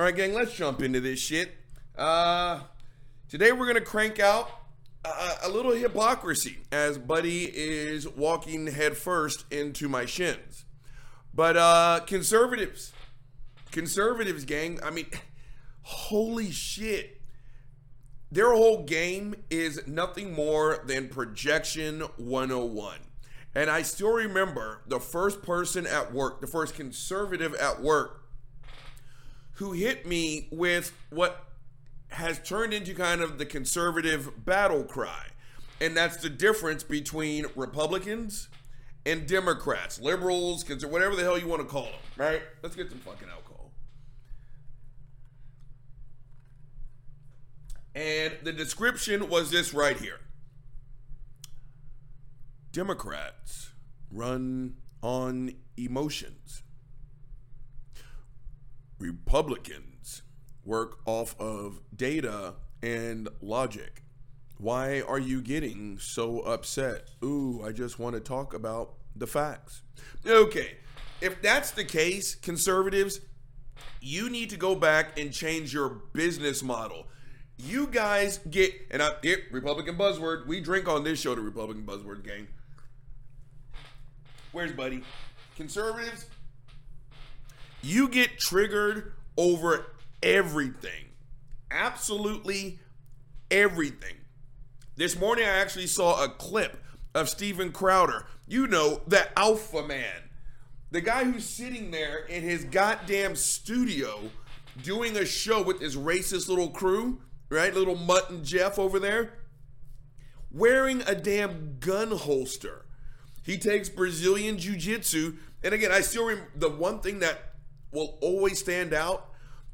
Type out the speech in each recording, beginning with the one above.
All right, gang, let's jump into this shit. Uh, today we're gonna crank out a, a little hypocrisy as Buddy is walking headfirst into my shins. But uh, conservatives, conservatives, gang. I mean, holy shit. Their whole game is nothing more than projection 101. And I still remember the first person at work, the first conservative at work who hit me with what has turned into kind of the conservative battle cry. And that's the difference between Republicans and Democrats, liberals, whatever the hell you want to call them, right? Let's get some fucking alcohol. And the description was this right here Democrats run on emotions. Republicans work off of data and logic. Why are you getting so upset? Ooh, I just want to talk about the facts. Okay, if that's the case, conservatives, you need to go back and change your business model. You guys get, and I get Republican buzzword. We drink on this show the Republican buzzword game. Where's Buddy? Conservatives, you get triggered over everything. Absolutely everything. This morning, I actually saw a clip of Steven Crowder. You know, the alpha man. The guy who's sitting there in his goddamn studio doing a show with his racist little crew, right? Little Mutton Jeff over there, wearing a damn gun holster. He takes Brazilian Jiu Jitsu. And again, I still remember the one thing that will always stand out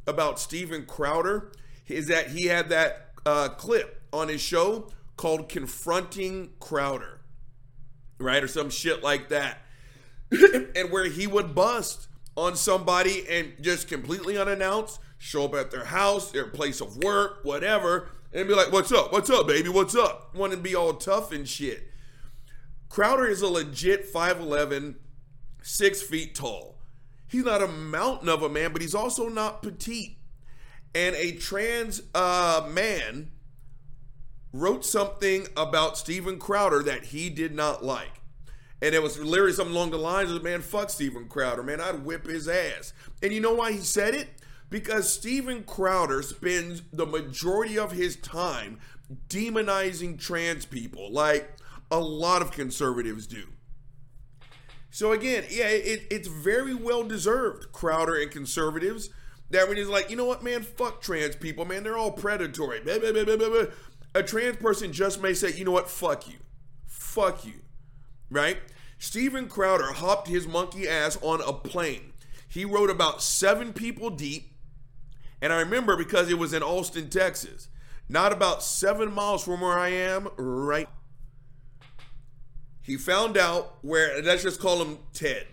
about Steven Crowder is that he had that uh, clip on his show called Confronting Crowder, right? Or some shit like that. and where he would bust on somebody and just completely unannounced show up at their house, their place of work, whatever, and be like, What's up? What's up, baby? What's up? Want to be all tough and shit. Crowder is a legit 5'11, six feet tall. He's not a mountain of a man, but he's also not petite. And a trans uh, man wrote something about Steven Crowder that he did not like. And it was literally something along the lines of, man, fuck Steven Crowder, man, I'd whip his ass. And you know why he said it? Because Steven Crowder spends the majority of his time demonizing trans people, like a lot of conservatives do. So again, yeah, it, it's very well deserved, Crowder and conservatives. That when he's like, you know what, man, fuck trans people, man, they're all predatory. Blah, blah, blah, a trans person just may say, you know what, fuck you. Fuck you. Right? Steven Crowder hopped his monkey ass on a plane. He rode about seven people deep. And I remember because it was in Austin, Texas, not about seven miles from where I am right he found out where, let's just call him Ted.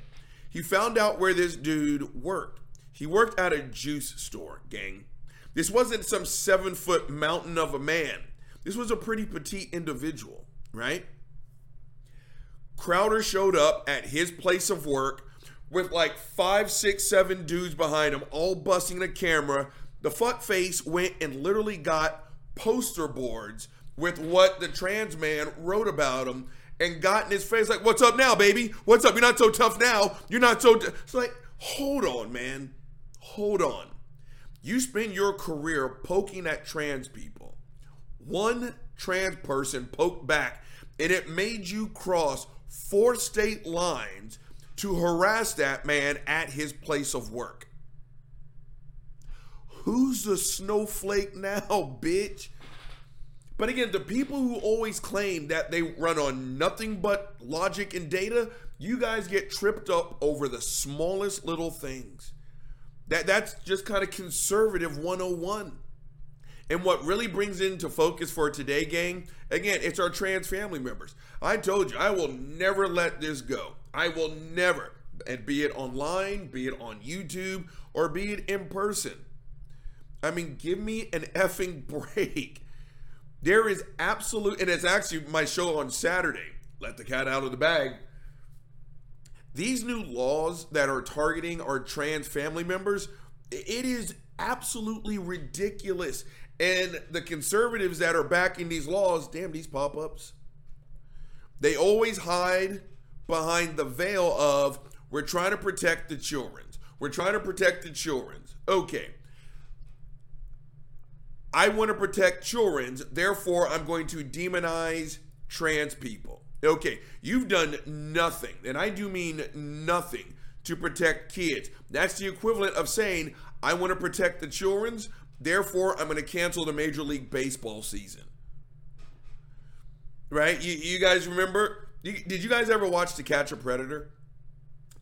He found out where this dude worked. He worked at a juice store, gang. This wasn't some seven foot mountain of a man. This was a pretty petite individual, right? Crowder showed up at his place of work with like five, six, seven dudes behind him, all busting the camera. The fuck face went and literally got poster boards with what the trans man wrote about him and got in his face like, "What's up now, baby? What's up? You're not so tough now. You're not so." T-. It's like, hold on, man, hold on. You spend your career poking at trans people. One trans person poked back, and it made you cross four state lines to harass that man at his place of work. Who's the snowflake now, bitch? But again, the people who always claim that they run on nothing but logic and data, you guys get tripped up over the smallest little things. That that's just kind of conservative 101. And what really brings into focus for today, gang, again, it's our trans family members. I told you, I will never let this go. I will never, and be it online, be it on YouTube, or be it in person. I mean, give me an effing break. There is absolute, and it's actually my show on Saturday. Let the cat out of the bag. These new laws that are targeting our trans family members, it is absolutely ridiculous. And the conservatives that are backing these laws, damn these pop ups, they always hide behind the veil of we're trying to protect the children's. We're trying to protect the children's. Okay. I want to protect children's, therefore I'm going to demonize trans people. Okay, you've done nothing, and I do mean nothing to protect kids. That's the equivalent of saying, I want to protect the children's, therefore I'm going to cancel the Major League Baseball season. Right? You, you guys remember? You, did you guys ever watch To Catch a Predator?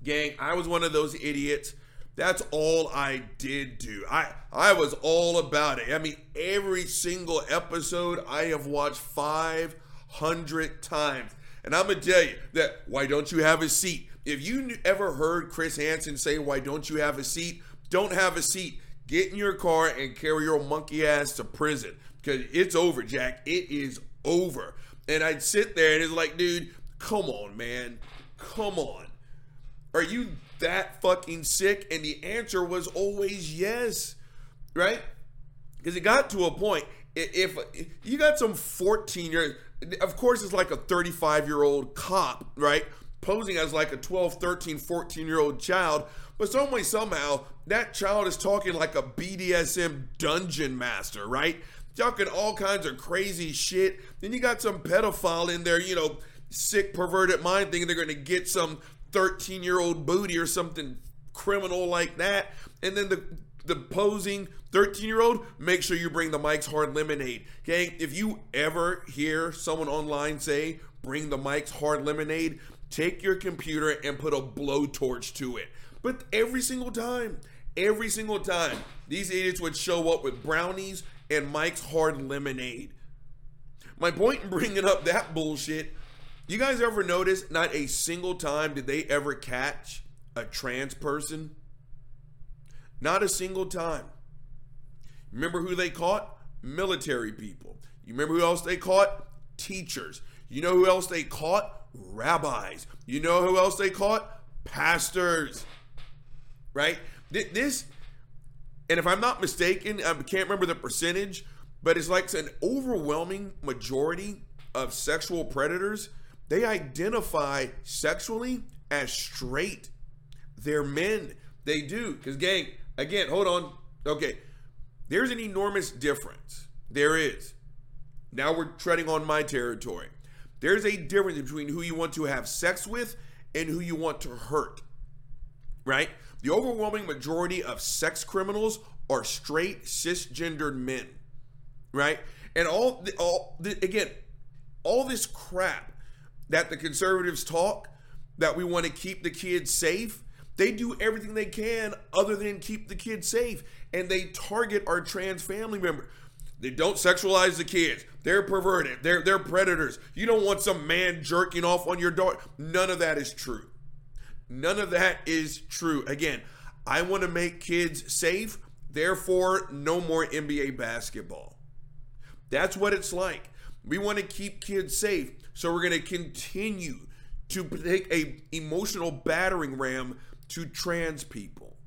Gang, I was one of those idiots. That's all I did do. I I was all about it. I mean, every single episode I have watched 500 times. And I'm to tell you that why don't you have a seat? If you ever heard Chris Hansen say, Why don't you have a seat? Don't have a seat. Get in your car and carry your monkey ass to prison because it's over, Jack. It is over. And I'd sit there and it's like, dude, come on, man. Come on. Are you that fucking sick? And the answer was always yes, right? Because it got to a point. If, if you got some 14 year, of course, it's like a 35 year old cop, right? Posing as like a 12, 13, 14 year old child. But some way, somehow, that child is talking like a BDSM dungeon master, right? Talking all kinds of crazy shit. Then you got some pedophile in there, you know, sick, perverted mind thinking they're going to get some 13 year old booty or something criminal like that. And then the the posing 13 year old, make sure you bring the Mike's Hard Lemonade. Okay? If you ever hear someone online say, bring the Mike's Hard Lemonade, take your computer and put a blowtorch to it. But every single time, every single time, these idiots would show up with brownies and Mike's Hard Lemonade. My point in bringing up that bullshit, you guys ever notice not a single time did they ever catch a trans person? Not a single time. Remember who they caught? Military people. You remember who else they caught? Teachers. You know who else they caught? Rabbis. You know who else they caught? Pastors. Right? This, and if I'm not mistaken, I can't remember the percentage, but it's like an overwhelming majority of sexual predators, they identify sexually as straight. They're men. They do. Because, gang, Again, hold on. Okay. There's an enormous difference. There is. Now we're treading on my territory. There's a difference between who you want to have sex with and who you want to hurt. Right? The overwhelming majority of sex criminals are straight cisgendered men. Right? And all the, all again, all this crap that the conservatives talk that we want to keep the kids safe they do everything they can other than keep the kids safe. And they target our trans family member. They don't sexualize the kids. They're perverted. They're they're predators. You don't want some man jerking off on your daughter. None of that is true. None of that is true. Again, I want to make kids safe. Therefore, no more NBA basketball. That's what it's like. We want to keep kids safe. So we're going to continue to take a emotional battering ram to trans people.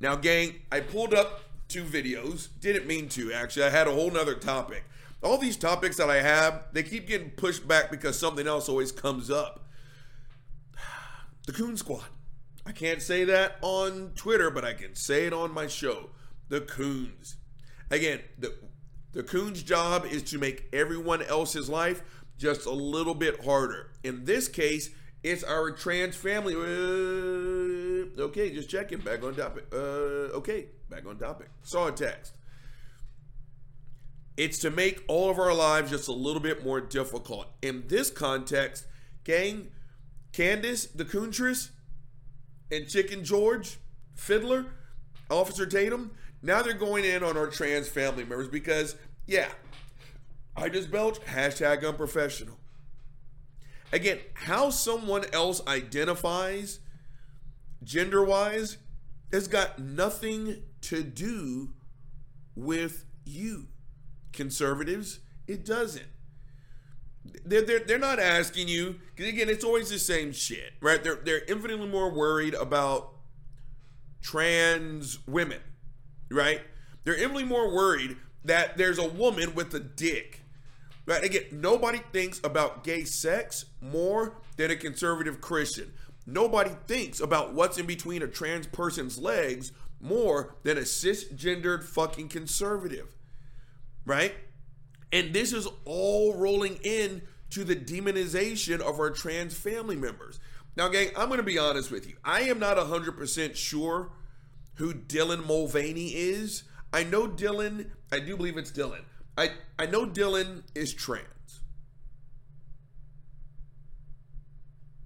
Now, gang, I pulled up two videos. Didn't mean to, actually. I had a whole nother topic. All these topics that I have, they keep getting pushed back because something else always comes up. The Coon Squad. I can't say that on Twitter, but I can say it on my show. The Coons. Again, the the Coon's job is to make everyone else's life just a little bit harder. In this case, it's our trans family. Uh, okay, just checking. Back on topic. Uh, okay, back on topic. Saw a text. It's to make all of our lives just a little bit more difficult. In this context, gang, Candace, the Coontress, and Chicken George, Fiddler, Officer Tatum, now they're going in on our trans family members because, yeah, I just belch, hashtag unprofessional. Again, how someone else identifies gender wise has got nothing to do with you. Conservatives, it doesn't. They're, they're, they're not asking you, because again, it's always the same shit, right? They're, they're infinitely more worried about trans women, right? They're infinitely more worried that there's a woman with a dick. Right? Again, nobody thinks about gay sex more than a conservative Christian. Nobody thinks about what's in between a trans person's legs more than a cisgendered fucking conservative. Right? And this is all rolling in to the demonization of our trans family members. Now, gang, I'm going to be honest with you. I am not 100% sure who Dylan Mulvaney is. I know Dylan, I do believe it's Dylan. I, I know Dylan is trans.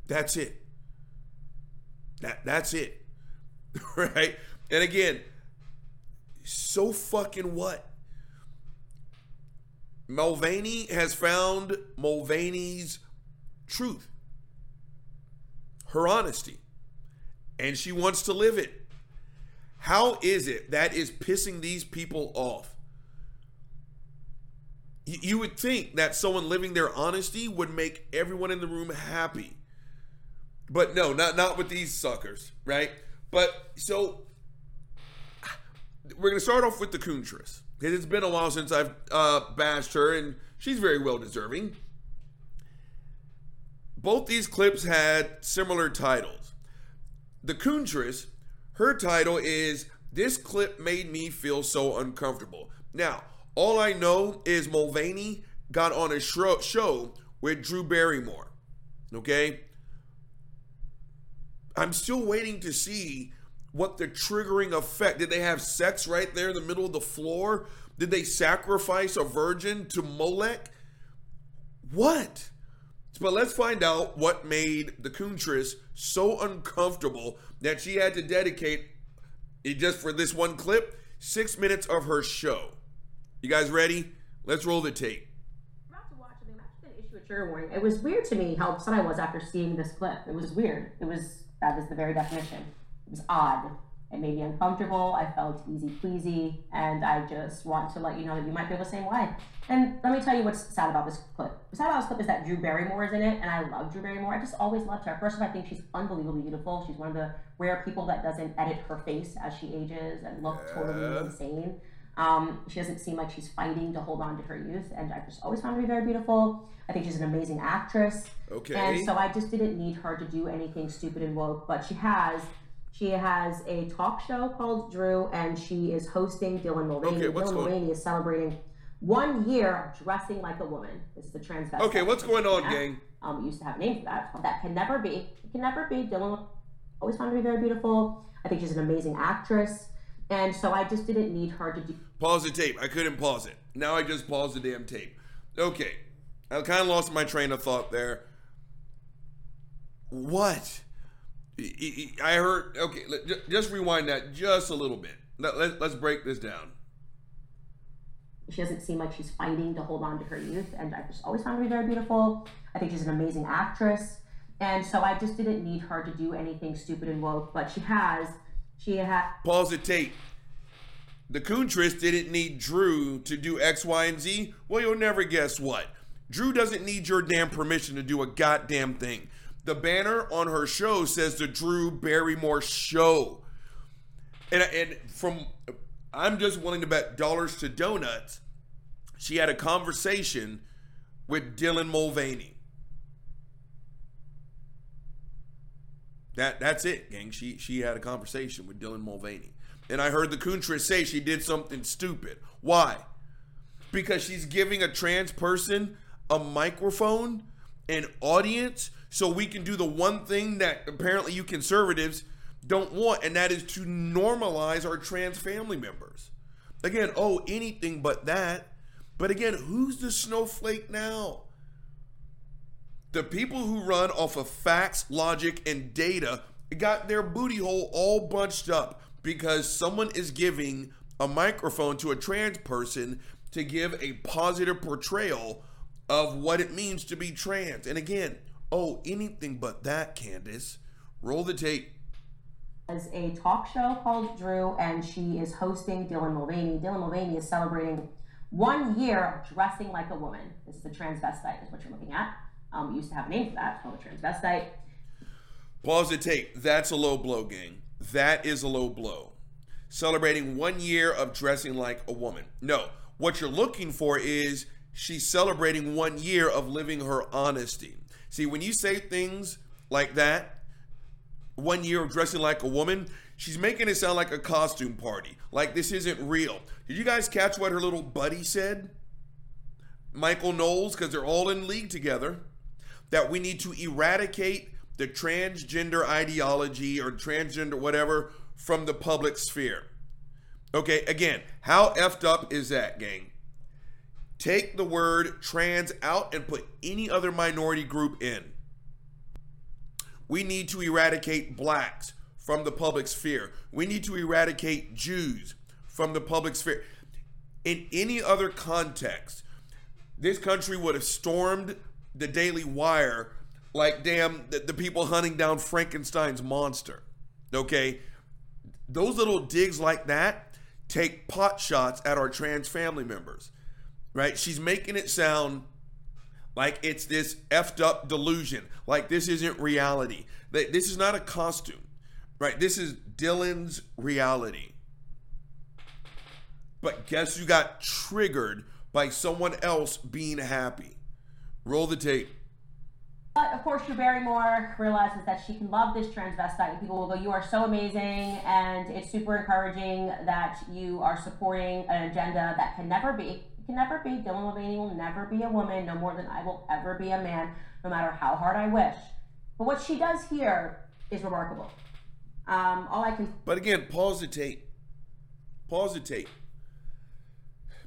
That's it. That that's it. right? And again, so fucking what? Mulvaney has found Mulvaney's truth, her honesty, and she wants to live it. How is it that is pissing these people off? You would think that someone living their honesty would make everyone in the room happy. But no, not not with these suckers, right? But so we're gonna start off with the Coontress. Because it's been a while since I've uh, bashed her, and she's very well deserving. Both these clips had similar titles. The Coontress her title is This Clip Made Me Feel So Uncomfortable. Now, all I know is Mulvaney got on a show with Drew Barrymore. Okay? I'm still waiting to see what the triggering effect. Did they have sex right there in the middle of the floor? Did they sacrifice a virgin to Molech? What? But let's find out what made the Coontress so uncomfortable that she had to dedicate, just for this one clip, six minutes of her show. You guys ready? Let's roll the tape. Warning. It was weird to me how upset I was after seeing this clip. It was weird. It was, that is the very definition. It was odd. It made me uncomfortable. I felt easy pleasy, and I just want to let you know that you might feel the same way. And let me tell you what's sad about this clip. What's sad about this clip is that Drew Barrymore is in it, and I love Drew Barrymore. I just always loved her. First of all, I think she's unbelievably beautiful. She's one of the rare people that doesn't edit her face as she ages and look yeah. totally insane. Um, she doesn't seem like she's fighting to hold on to her youth, and I just always found her to be very beautiful. I think she's an amazing actress. Okay. And so I just didn't need her to do anything stupid and woke, but she has she has a talk show called Drew, and she is hosting Dylan Mulvaney. Okay, Dylan Mulvaney is celebrating one year of dressing like a woman. This is the transvestite. Okay, what's going on, gang? Um, we used to have a name for that. That can never be. It can never be. Dylan always found her to be very beautiful. I think she's an amazing actress. And so I just didn't need her to do. Pause the tape. I couldn't pause it. Now I just paused the damn tape. Okay. I kind of lost my train of thought there. What? I heard. Okay, just rewind that just a little bit. Let, let's break this down. She doesn't seem like she's fighting to hold on to her youth, and I just always found her very beautiful. I think she's an amazing actress, and so I just didn't need her to do anything stupid and woke, but she has. She had. Pause the tape. The Coontress didn't need Drew to do X, Y, and Z. Well, you'll never guess what. Drew doesn't need your damn permission to do a goddamn thing. The banner on her show says the Drew Barrymore Show. And, and from, I'm just willing to bet dollars to donuts, she had a conversation with Dylan Mulvaney. That that's it, gang. She she had a conversation with Dylan Mulvaney. And I heard the Coontress say she did something stupid. Why? Because she's giving a trans person a microphone, an audience so we can do the one thing that apparently you conservatives don't want, and that is to normalize our trans family members. Again, oh, anything but that. But again, who's the snowflake now? The people who run off of facts, logic, and data got their booty hole all bunched up because someone is giving a microphone to a trans person to give a positive portrayal of what it means to be trans. And again, Oh, anything but that, Candace. Roll the tape. As a talk show called Drew, and she is hosting Dylan Mulvaney. Dylan Mulvaney is celebrating one year of dressing like a woman. This is a transvestite, is what you're looking at. Um, we used to have a name for that, called a transvestite. Pause the tape. That's a low blow, gang. That is a low blow. celebrating one year of dressing like a woman. No, what you're looking for is she's celebrating one year of living her honesty. See, when you say things like that, one year of dressing like a woman, she's making it sound like a costume party. Like this isn't real. Did you guys catch what her little buddy said? Michael Knowles, because they're all in league together, that we need to eradicate the transgender ideology or transgender whatever from the public sphere. Okay, again, how effed up is that, gang? Take the word trans out and put any other minority group in. We need to eradicate blacks from the public sphere. We need to eradicate Jews from the public sphere. In any other context, this country would have stormed the Daily Wire like damn the, the people hunting down Frankenstein's monster. Okay? Those little digs like that take pot shots at our trans family members. Right? She's making it sound like it's this effed up delusion, like this isn't reality. This is not a costume. Right? This is Dylan's reality. But guess you got triggered by someone else being happy. Roll the tape. But of course, Drew Barrymore realizes that she can love this transvestite. And people will go, You are so amazing, and it's super encouraging that you are supporting an agenda that can never be. It can never be. Dylan Mulvaney will never be a woman, no more than I will ever be a man, no matter how hard I wish. But what she does here is remarkable. Um, all I can. But again, pause the tape. Pause the tape.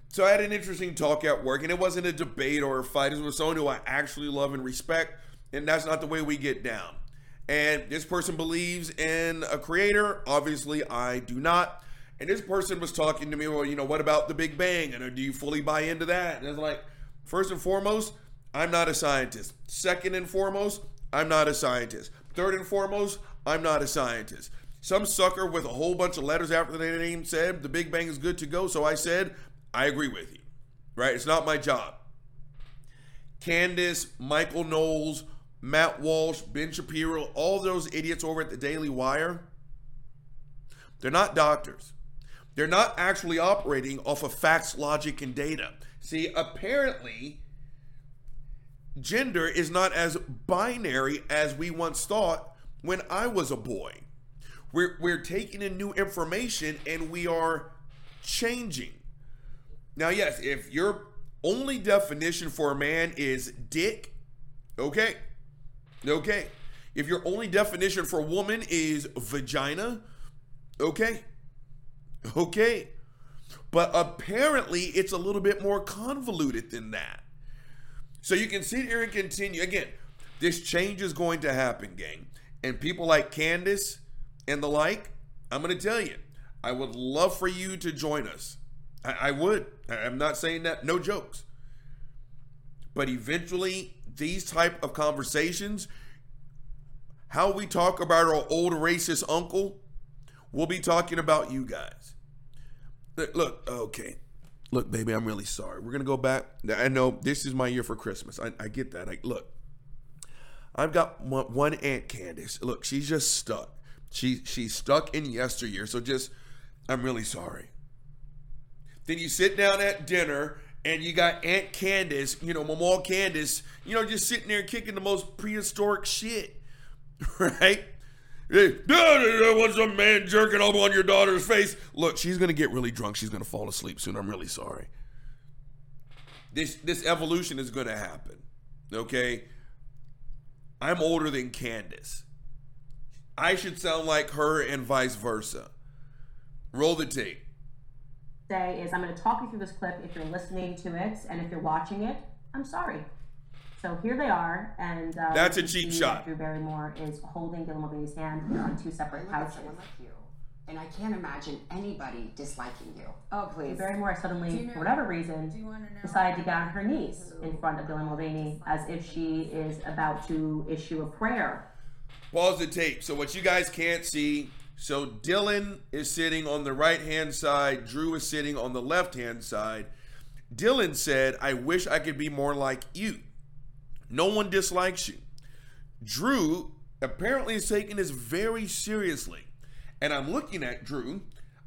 So I had an interesting talk at work, and it wasn't a debate or a fight. It was someone who I actually love and respect and that's not the way we get down. And this person believes in a creator. Obviously, I do not. And this person was talking to me, well, you know, what about the Big Bang? And uh, do you fully buy into that? And it's like, first and foremost, I'm not a scientist. Second and foremost, I'm not a scientist. Third and foremost, I'm not a scientist. Some sucker with a whole bunch of letters after their name said the Big Bang is good to go. So I said, I agree with you. Right? It's not my job. Candace, Michael Knowles, Matt Walsh, Ben Shapiro, all those idiots over at the Daily Wire, they're not doctors. They're not actually operating off of facts, logic, and data. See, apparently, gender is not as binary as we once thought when I was a boy. We're, we're taking in new information and we are changing. Now, yes, if your only definition for a man is dick, okay, Okay. If your only definition for woman is vagina, okay. Okay. But apparently it's a little bit more convoluted than that. So you can sit here and continue. Again, this change is going to happen, gang. And people like Candace and the like, I'm going to tell you, I would love for you to join us. I, I would. I'm not saying that, no jokes. But eventually, these type of conversations, how we talk about our old racist uncle, we'll be talking about you guys. Look, okay. Look, baby, I'm really sorry. We're gonna go back. I know this is my year for Christmas. I, I get that. Look, I've got one, one Aunt Candace. Look, she's just stuck. She she's stuck in yesteryear. So just, I'm really sorry. Then you sit down at dinner and you got Aunt Candace, you know, Mama Candace, you know, just sitting there kicking the most prehistoric shit, right? Hey, what's a man jerking up on your daughter's face? Look, she's gonna get really drunk. She's gonna fall asleep soon. I'm really sorry. This this evolution is gonna happen. Okay. I'm older than Candace. I should sound like her and vice versa. Roll the tape say is I'm to talk you through this clip if you're listening to it, and if you're watching it, I'm sorry. So here they are, and uh, that's a cheap shot. Drew Barrymore is holding Dylan Mulvaney's hand on two separate couches. And I can't imagine anybody disliking you. Oh, please. Drew Barrymore suddenly, you know, for whatever reason, decided to get on her knees in front of Dylan Mulvaney as if she is about to issue a prayer. Pause the tape. So what you guys can't see so Dylan is sitting on the right hand side, Drew is sitting on the left hand side. Dylan said, I wish I could be more like you. No one dislikes you. Drew apparently is taking this very seriously. And I'm looking at Drew.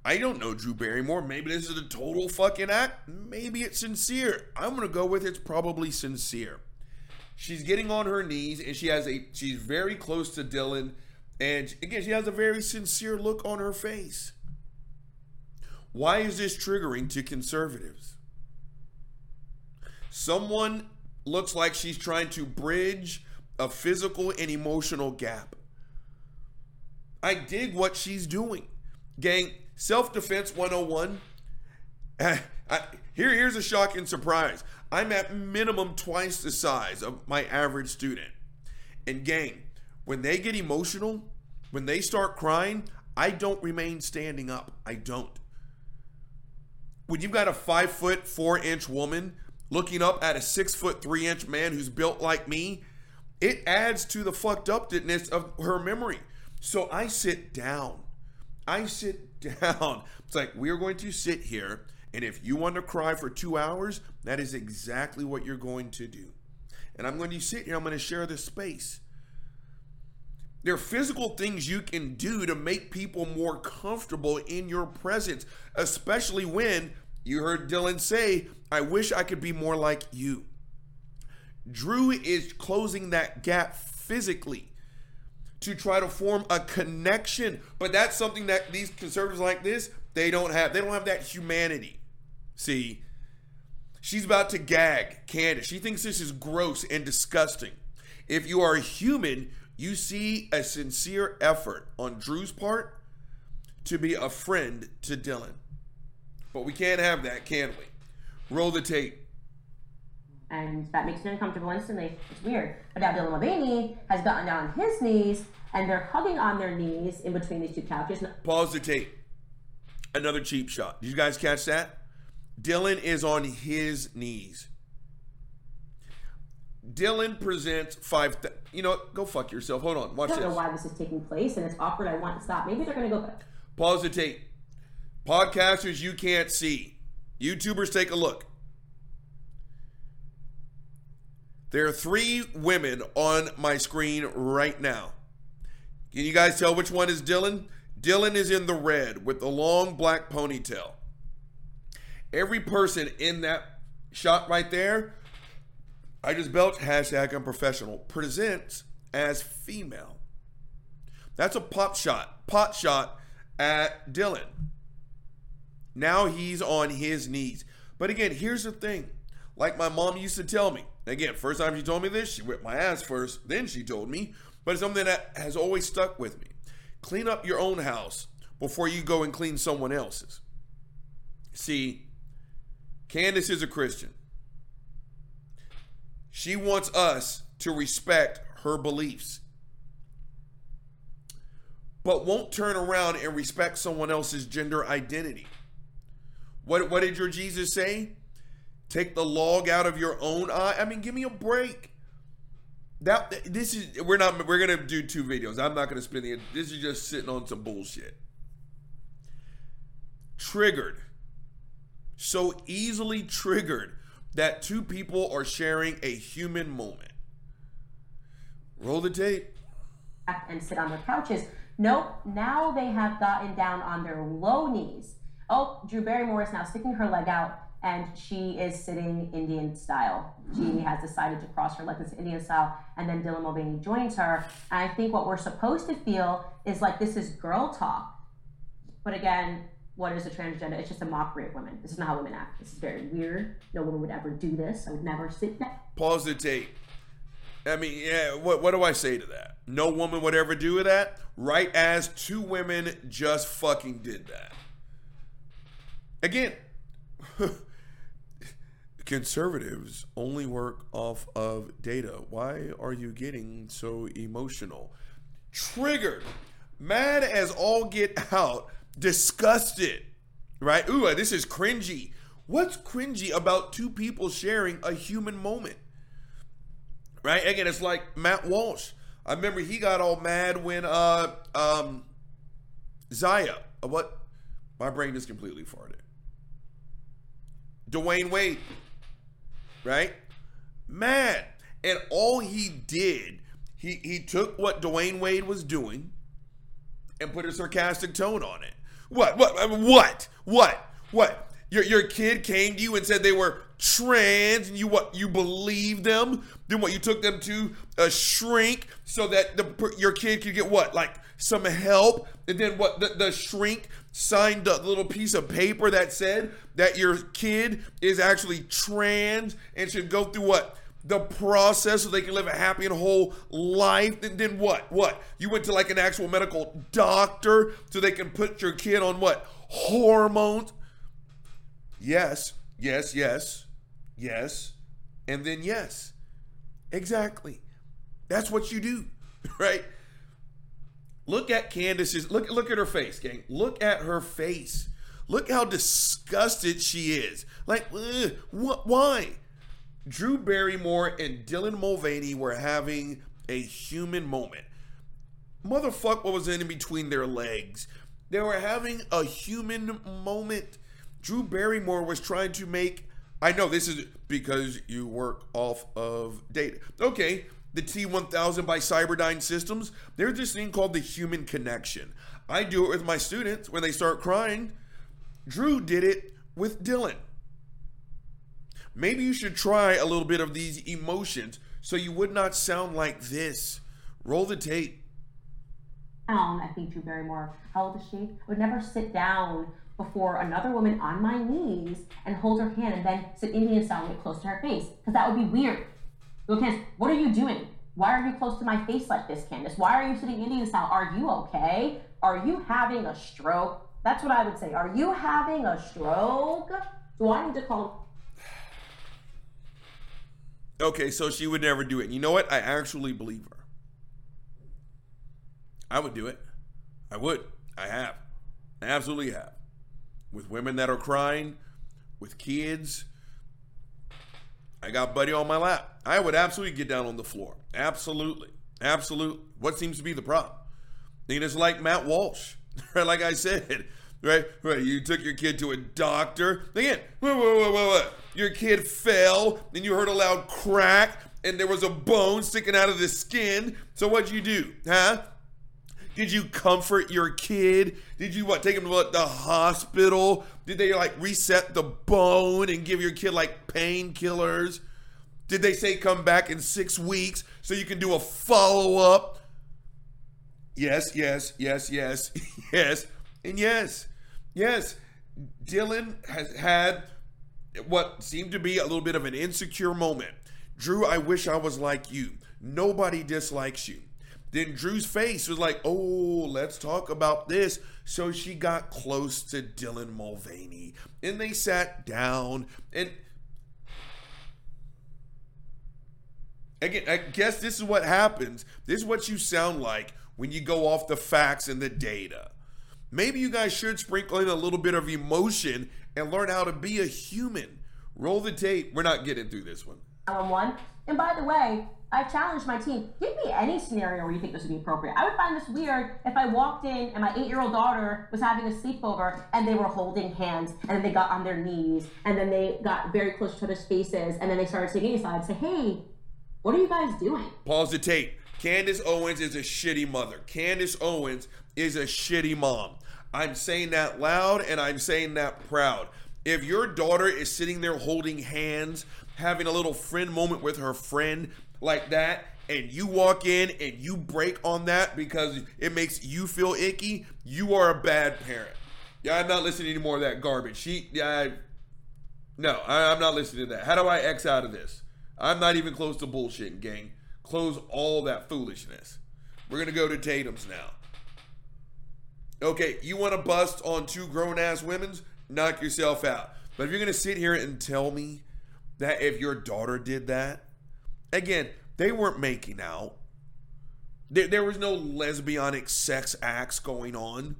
I don't know Drew Barrymore. Maybe this is a total fucking act. Maybe it's sincere. I'm gonna go with it's probably sincere. She's getting on her knees and she has a she's very close to Dylan. And again, she has a very sincere look on her face. Why is this triggering to conservatives? Someone looks like she's trying to bridge a physical and emotional gap. I dig what she's doing. Gang, self defense 101. I, here, here's a shocking surprise. I'm at minimum twice the size of my average student. And gang, when they get emotional, when they start crying, I don't remain standing up. I don't. When you've got a five foot four inch woman looking up at a six foot three inch man who's built like me, it adds to the fucked upness of her memory. So I sit down. I sit down. It's like we're going to sit here, and if you want to cry for two hours, that is exactly what you're going to do. And I'm going to sit here, I'm going to share this space. There are physical things you can do to make people more comfortable in your presence, especially when you heard Dylan say, I wish I could be more like you. Drew is closing that gap physically to try to form a connection. But that's something that these conservatives like this, they don't have. They don't have that humanity. See, she's about to gag Candace. She thinks this is gross and disgusting. If you are a human, you see a sincere effort on Drew's part to be a friend to Dylan. But we can't have that, can we? Roll the tape and that makes me uncomfortable instantly. It's weird. But now Dylan Mulvaney has gotten down on his knees, and they're hugging on their knees in between these two couches. Pause the tape. Another cheap shot. Did you guys catch that? Dylan is on his knees. Dylan presents five. Th- you know, go fuck yourself. Hold on. Watch I don't this. know why this is taking place, and it's awkward. I want to stop. Maybe they're going to go back. Pause the tape. Podcasters, you can't see. YouTubers, take a look. There are three women on my screen right now. Can you guys tell which one is Dylan? Dylan is in the red with the long black ponytail. Every person in that shot right there, I just belch hashtag unprofessional, presents as female. That's a pop shot, pot shot at Dylan. Now he's on his knees. But again, here's the thing. Like my mom used to tell me, Again, first time she told me this, she whipped my ass first, then she told me, but it's something that has always stuck with me. Clean up your own house before you go and clean someone else's. See, Candace is a Christian. She wants us to respect her beliefs, but won't turn around and respect someone else's gender identity. What, what did your Jesus say? Take the log out of your own eye. I mean, give me a break. That this is we're not we're gonna do two videos. I'm not gonna spend the this is just sitting on some bullshit. Triggered. So easily triggered that two people are sharing a human moment. Roll the tape. And sit on their couches. Nope. Now they have gotten down on their low knees. Oh, Drew Barrymore is now sticking her leg out and she is sitting Indian style. She has decided to cross her legs in Indian style, and then Dylan Mulvaney joins her. And I think what we're supposed to feel is like this is girl talk. But again, what is a transgender? It's just a mockery of women. This is not how women act. This is very weird. No woman would ever do this. I would never sit there. Pause the tape. I mean, yeah, what, what do I say to that? No woman would ever do that, right as two women just fucking did that. Again, conservatives only work off of data. Why are you getting so emotional? Triggered, mad as all get out, disgusted, right? Ooh, this is cringy. What's cringy about two people sharing a human moment? Right? Again, it's like Matt Walsh. I remember he got all mad when uh um Zaya, uh, what my brain is completely farted. Dwyane Wade right? Mad. And all he did, he, he took what Dwyane Wade was doing and put a sarcastic tone on it. What? What? What? What? What? Your your kid came to you and said they were trans, and you what? You believe them? Then what? You took them to a shrink so that the your kid could get what? Like some help, and then what? The, the shrink signed a little piece of paper that said that your kid is actually trans and should go through what? the process so they can live a happy and whole life. And then what? What? You went to like an actual medical doctor so they can put your kid on what? Hormones? Yes, yes, yes, yes, and then yes. Exactly. That's what you do, right? Look at Candace's look look at her face, gang. Look at her face. Look how disgusted she is. Like, ugh, what why? Drew Barrymore and Dylan Mulvaney were having a human moment. Motherfuck what was in between their legs. They were having a human moment. Drew Barrymore was trying to make I know this is because you work off of data. Okay, the T1000 by Cyberdyne Systems, there's this thing called the human connection. I do it with my students when they start crying. Drew did it with Dylan. Maybe you should try a little bit of these emotions so you would not sound like this. Roll the tape. down, I think Drew Barrymore, how old is she? Would never sit down before another woman on my knees and hold her hand and then sit Indian style and get close to her face. Because that would be weird. Candace, what are you doing? Why are you close to my face like this, Candace? Why are you sitting in Indian style? Are you okay? Are you having a stroke? That's what I would say. Are you having a stroke? Do I need to call Okay, so she would never do it. You know what? I actually believe her. I would do it. I would. I have. I absolutely have. With women that are crying, with kids. I got Buddy on my lap. I would absolutely get down on the floor. Absolutely. Absolutely. What seems to be the problem? Think it's like Matt Walsh. Right? Like I said, right? Right. You took your kid to a doctor. Again, whoa, whoa, whoa. Your kid fell, and you heard a loud crack, and there was a bone sticking out of the skin. So what'd you do? Huh? Did you comfort your kid? Did you what take him to what, the hospital? Did they like reset the bone and give your kid like painkillers? Did they say come back in six weeks so you can do a follow up? Yes, yes, yes, yes, yes, and yes, yes. Dylan has had what seemed to be a little bit of an insecure moment. Drew, I wish I was like you. Nobody dislikes you. Then Drew's face was like, oh, let's talk about this. So she got close to Dylan Mulvaney and they sat down. And again, I guess this is what happens. This is what you sound like when you go off the facts and the data. Maybe you guys should sprinkle in a little bit of emotion and learn how to be a human. Roll the tape. We're not getting through this one. 911. And by the way, I challenged my team. Give me any scenario where you think this would be appropriate. I would find this weird if I walked in and my eight-year-old daughter was having a sleepover and they were holding hands and then they got on their knees and then they got very close to each other's faces and then they started singing inside and say, "Hey, what are you guys doing?" Pause the tape. Candace Owens is a shitty mother. Candace Owens is a shitty mom. I'm saying that loud and I'm saying that proud. If your daughter is sitting there holding hands, having a little friend moment with her friend like that, and you walk in and you break on that because it makes you feel icky, you are a bad parent. Yeah, I'm not listening to any more of that garbage. She, yeah, I, no, I, I'm not listening to that. How do I X out of this? I'm not even close to bullshitting, gang. Close all that foolishness. We're gonna go to Tatum's now. Okay, you want to bust on two grown ass women's? Knock yourself out. But if you're gonna sit here and tell me that if your daughter did that, again, they weren't making out. There, there was no lesbianic sex acts going on.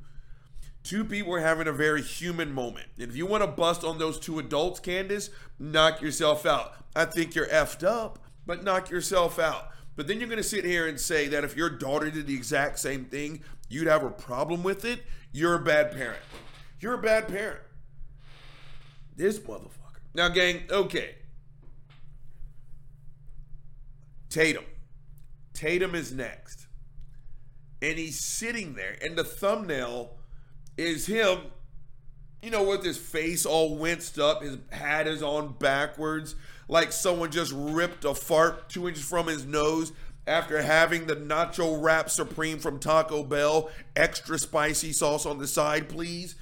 Two people were having a very human moment. And if you want to bust on those two adults, Candace, knock yourself out. I think you're effed up, but knock yourself out. But then you're going to sit here and say that if your daughter did the exact same thing, you'd have a problem with it. You're a bad parent. You're a bad parent. This motherfucker. Now, gang, okay. Tatum. Tatum is next. And he's sitting there, and the thumbnail is him, you know, with his face all winced up, his hat is on backwards, like someone just ripped a fart two inches from his nose after having the nacho wrap supreme from Taco Bell, extra spicy sauce on the side, please.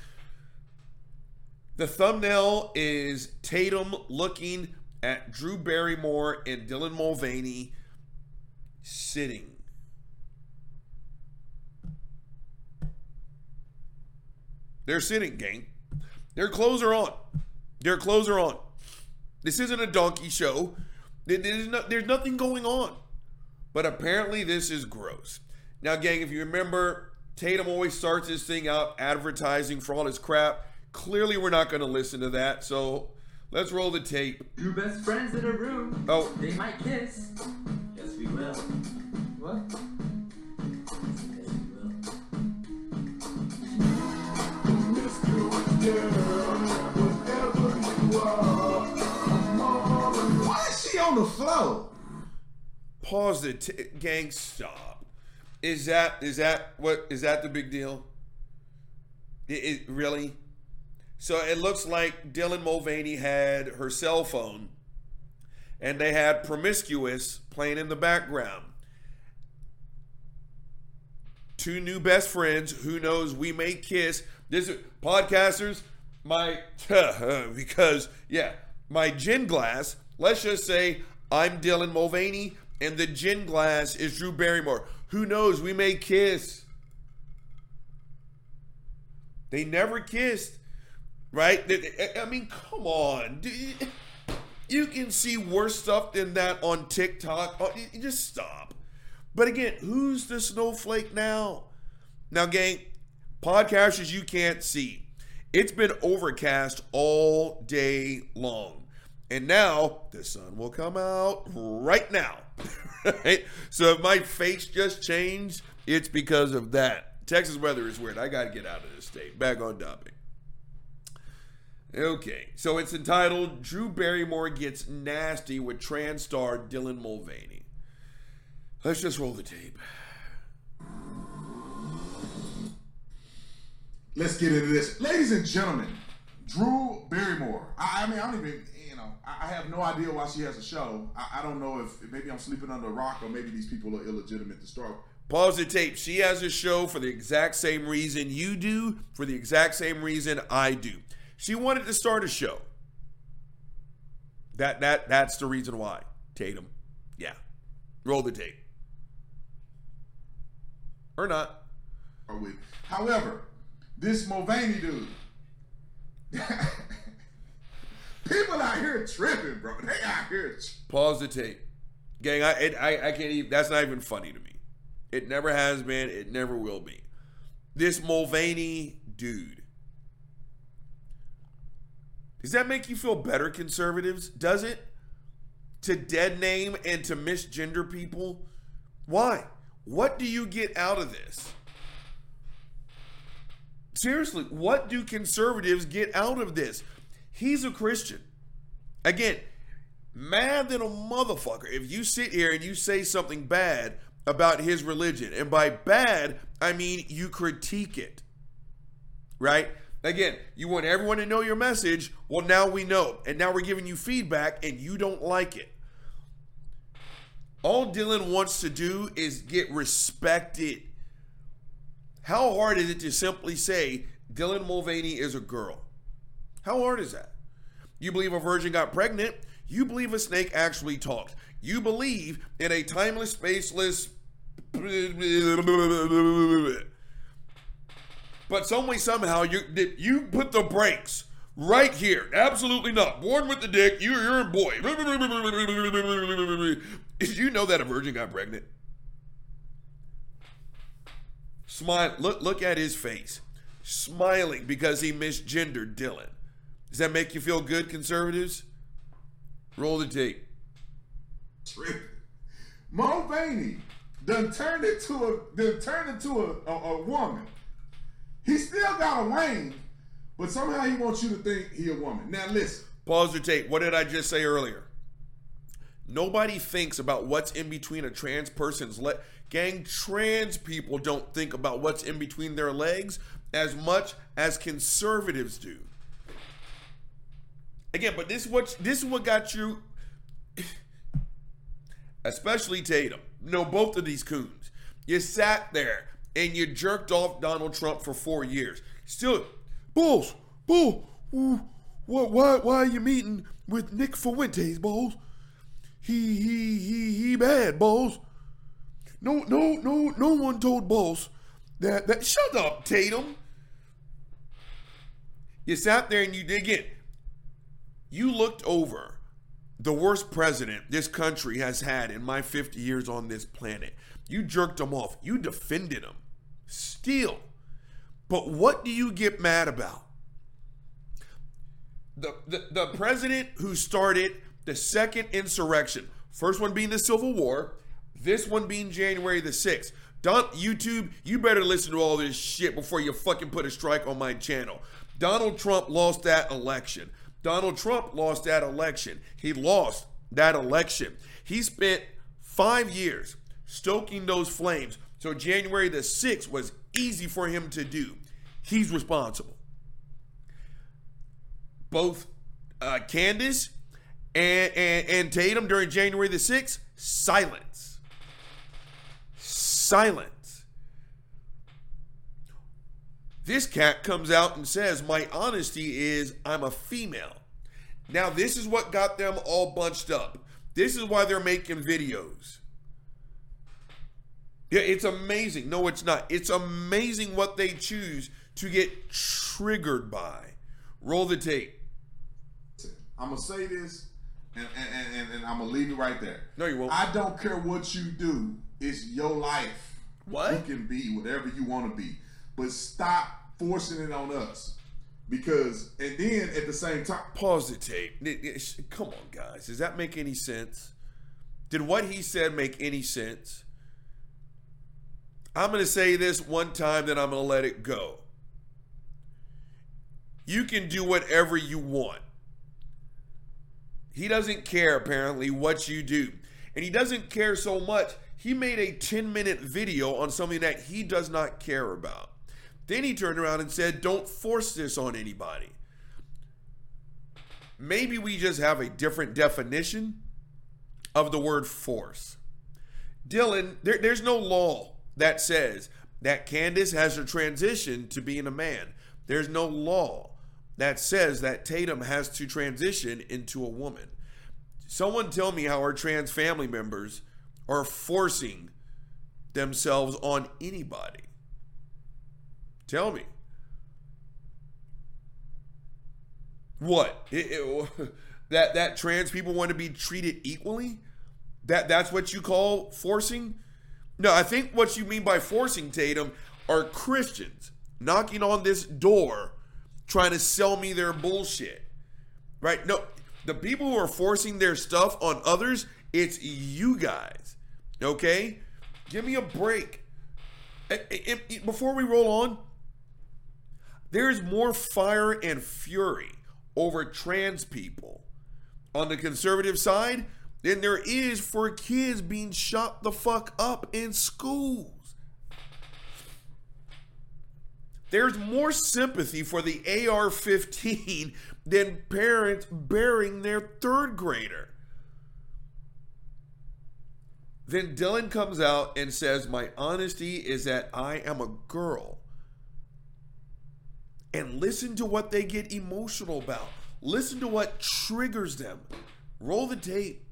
The thumbnail is Tatum looking at Drew Barrymore and Dylan Mulvaney sitting. They're sitting, gang. Their clothes are on. Their clothes are on. This isn't a donkey show. There's, no, there's nothing going on. But apparently, this is gross. Now, gang, if you remember, Tatum always starts this thing out advertising for all his crap. Clearly, we're not going to listen to that. So let's roll the tape. Two best friends in a room. Oh. They might kiss. Yes, we will. What? Yes, we will. Why is she on the floor? Pause the t- gang. Stop. Is that is that what is that the big deal? It, it really? So it looks like Dylan Mulvaney had her cell phone, and they had promiscuous playing in the background. Two new best friends. Who knows? We may kiss. This is podcasters. My because yeah, my gin glass. Let's just say I'm Dylan Mulvaney, and the gin glass is Drew Barrymore. Who knows? We may kiss. They never kissed, right? I mean, come on. You can see worse stuff than that on TikTok. Oh, just stop. But again, who's the snowflake now? Now, gang, podcasters you can't see. It's been overcast all day long. And now the sun will come out right now. right? So if my face just changed, it's because of that. Texas weather is weird. I got to get out of this state. Back on topic. Okay, so it's entitled Drew Barrymore Gets Nasty with trans star Dylan Mulvaney. Let's just roll the tape. Let's get into this. Ladies and gentlemen, Drew Barrymore. I, I mean, I don't even, you know, I, I, have no idea why she has a show. I, I don't know if maybe I'm sleeping under a rock or maybe these people are illegitimate to start. Pause the tape. She has a show for the exact same reason you do, for the exact same reason I do. She wanted to start a show. That that that's the reason why. Tatum. Yeah. Roll the tape. Or not. Or with. However, this Mulvaney dude. People out here tripping, bro. They out here. Pause the tape, gang. I, it, I I can't even. That's not even funny to me. It never has been. It never will be. This Mulvaney dude. Does that make you feel better, conservatives? Does it? To dead name and to misgender people? Why? What do you get out of this? Seriously, what do conservatives get out of this? He's a Christian. Again, mad than a motherfucker if you sit here and you say something bad about his religion. And by bad, I mean you critique it. Right? Again, you want everyone to know your message. Well, now we know. And now we're giving you feedback and you don't like it. All Dylan wants to do is get respected. How hard is it to simply say Dylan Mulvaney is a girl? How hard is that? You believe a virgin got pregnant. You believe a snake actually talked. You believe in a timeless, spaceless. But some way, somehow, you you put the brakes right here. Absolutely not. Born with the dick. You're, you're a boy. Did you know that a virgin got pregnant? Smile. Look, look at his face. Smiling because he misgendered Dylan. Does that make you feel good, conservatives? Roll the tape. Mulvaney done turned into a done turned into a, a, a woman. He still got a wang, but somehow he wants you to think he a woman. Now listen. Pause the tape. What did I just say earlier? Nobody thinks about what's in between a trans person's leg. Gang, trans people don't think about what's in between their legs as much as conservatives do. Again, but this is what this is what got you, especially Tatum. No, both of these coons. You sat there and you jerked off Donald Trump for four years. Still, Bulls, Bull, what? Why? Why are you meeting with Nick Fuentes, Bulls? He he he he bad, Bulls. No no no no one told Bulls that that. Shut up, Tatum. You sat there and you dig get. You looked over the worst president this country has had in my 50 years on this planet. You jerked him off. You defended him. Still. But what do you get mad about? The, the, the president who started the second insurrection, first one being the Civil War, this one being January the 6th. Don't YouTube, you better listen to all this shit before you fucking put a strike on my channel. Donald Trump lost that election. Donald Trump lost that election. He lost that election. He spent five years stoking those flames. So January the 6th was easy for him to do. He's responsible. Both uh, Candace and, and, and Tatum during January the 6th, silence. Silence. This cat comes out and says, My honesty is I'm a female. Now, this is what got them all bunched up. This is why they're making videos. Yeah, it's amazing. No, it's not. It's amazing what they choose to get triggered by. Roll the tape. I'm gonna say this, and and, and, and I'm gonna leave it right there. No, you won't. I don't care what you do. It's your life. What? You can be whatever you want to be, but stop forcing it on us. Because and then at the same time, Pause the tape. Come on, guys. Does that make any sense? Did what he said make any sense? I'm going to say this one time, then I'm going to let it go. You can do whatever you want. He doesn't care, apparently, what you do. And he doesn't care so much. He made a 10 minute video on something that he does not care about. Then he turned around and said, Don't force this on anybody. Maybe we just have a different definition of the word force. Dylan, there, there's no law that says that Candace has to transition to being a man. There's no law that says that Tatum has to transition into a woman. Someone tell me how our trans family members are forcing themselves on anybody. Tell me. What? It- it- that that trans people want to be treated equally? That that's what you call forcing? No, I think what you mean by forcing Tatum are Christians knocking on this door trying to sell me their bullshit. Right? No, the people who are forcing their stuff on others, it's you guys. Okay? Give me a break. Eh, eh, eh, Before we roll on, there's more fire and fury over trans people on the conservative side than there is for kids being shot the fuck up in schools. There's more sympathy for the AR 15 than parents burying their third grader. Then Dylan comes out and says, My honesty is that I am a girl. And listen to what they get emotional about. Listen to what triggers them. Roll the tape.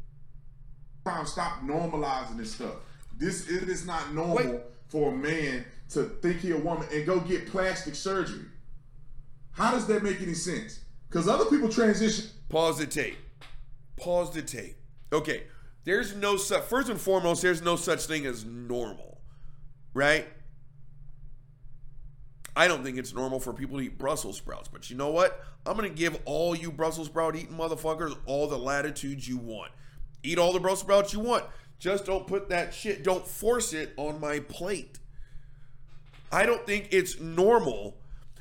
Time stop normalizing this stuff. This it is not normal Wait. for a man to think he a woman and go get plastic surgery. How does that make any sense? Because other people transition. Pause the tape. Pause the tape. Okay. There's no such, first and foremost, there's no such thing as normal, right? I don't think it's normal for people to eat Brussels sprouts, but you know what? I'm going to give all you Brussels sprout eating motherfuckers all the latitude you want. Eat all the Brussels sprouts you want. Just don't put that shit, don't force it on my plate. I don't think it's normal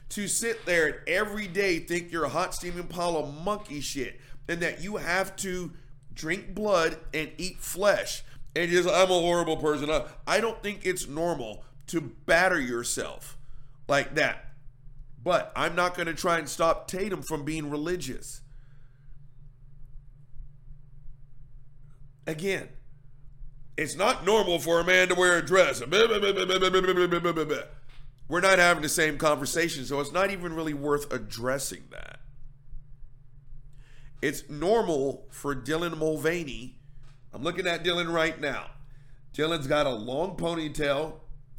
to sit there and every day think you're a hot steaming pile of monkey shit and that you have to drink blood and eat flesh and just I'm a horrible person. I- I don't think it's normal to batter yourself like that. But I'm not going to try and stop Tatum from being religious. Again, it's not normal for a man to wear a dress. We're not having the same conversation, so it's not even really worth addressing that. It's normal for Dylan Mulvaney. I'm looking at Dylan right now. Dylan's got a long ponytail.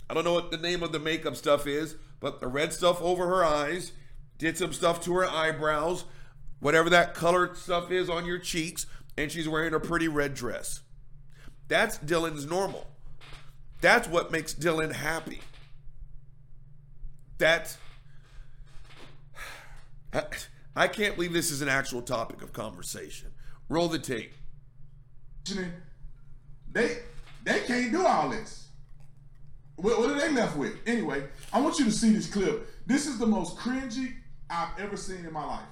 I don't know what the name of the makeup stuff is, but the red stuff over her eyes, did some stuff to her eyebrows, whatever that colored stuff is on your cheeks, and she's wearing a pretty red dress. That's Dylan's normal. That's what makes Dylan happy. That's. I can't believe this is an actual topic of conversation. Roll the tape. They they can't do all this. What, what are they left with? Anyway, I want you to see this clip. This is the most cringy I've ever seen in my life.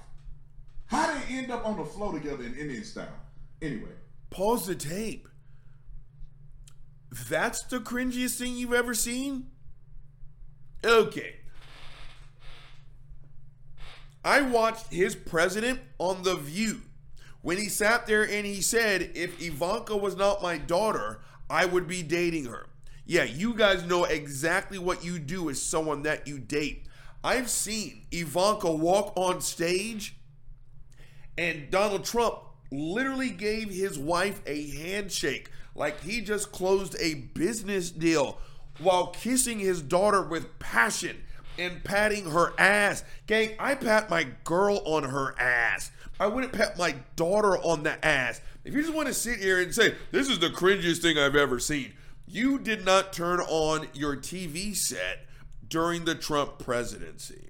How they end up on the floor together in Indian style? Anyway, Pause the tape. That's the cringiest thing you've ever seen? Okay. I watched his president on The View when he sat there and he said, if Ivanka was not my daughter, I would be dating her. Yeah, you guys know exactly what you do as someone that you date. I've seen Ivanka walk on stage and Donald Trump literally gave his wife a handshake like he just closed a business deal while kissing his daughter with passion and patting her ass. Gang, I pat my girl on her ass. I wouldn't pat my daughter on the ass. If you just want to sit here and say, this is the cringiest thing I've ever seen, you did not turn on your TV set during the Trump presidency.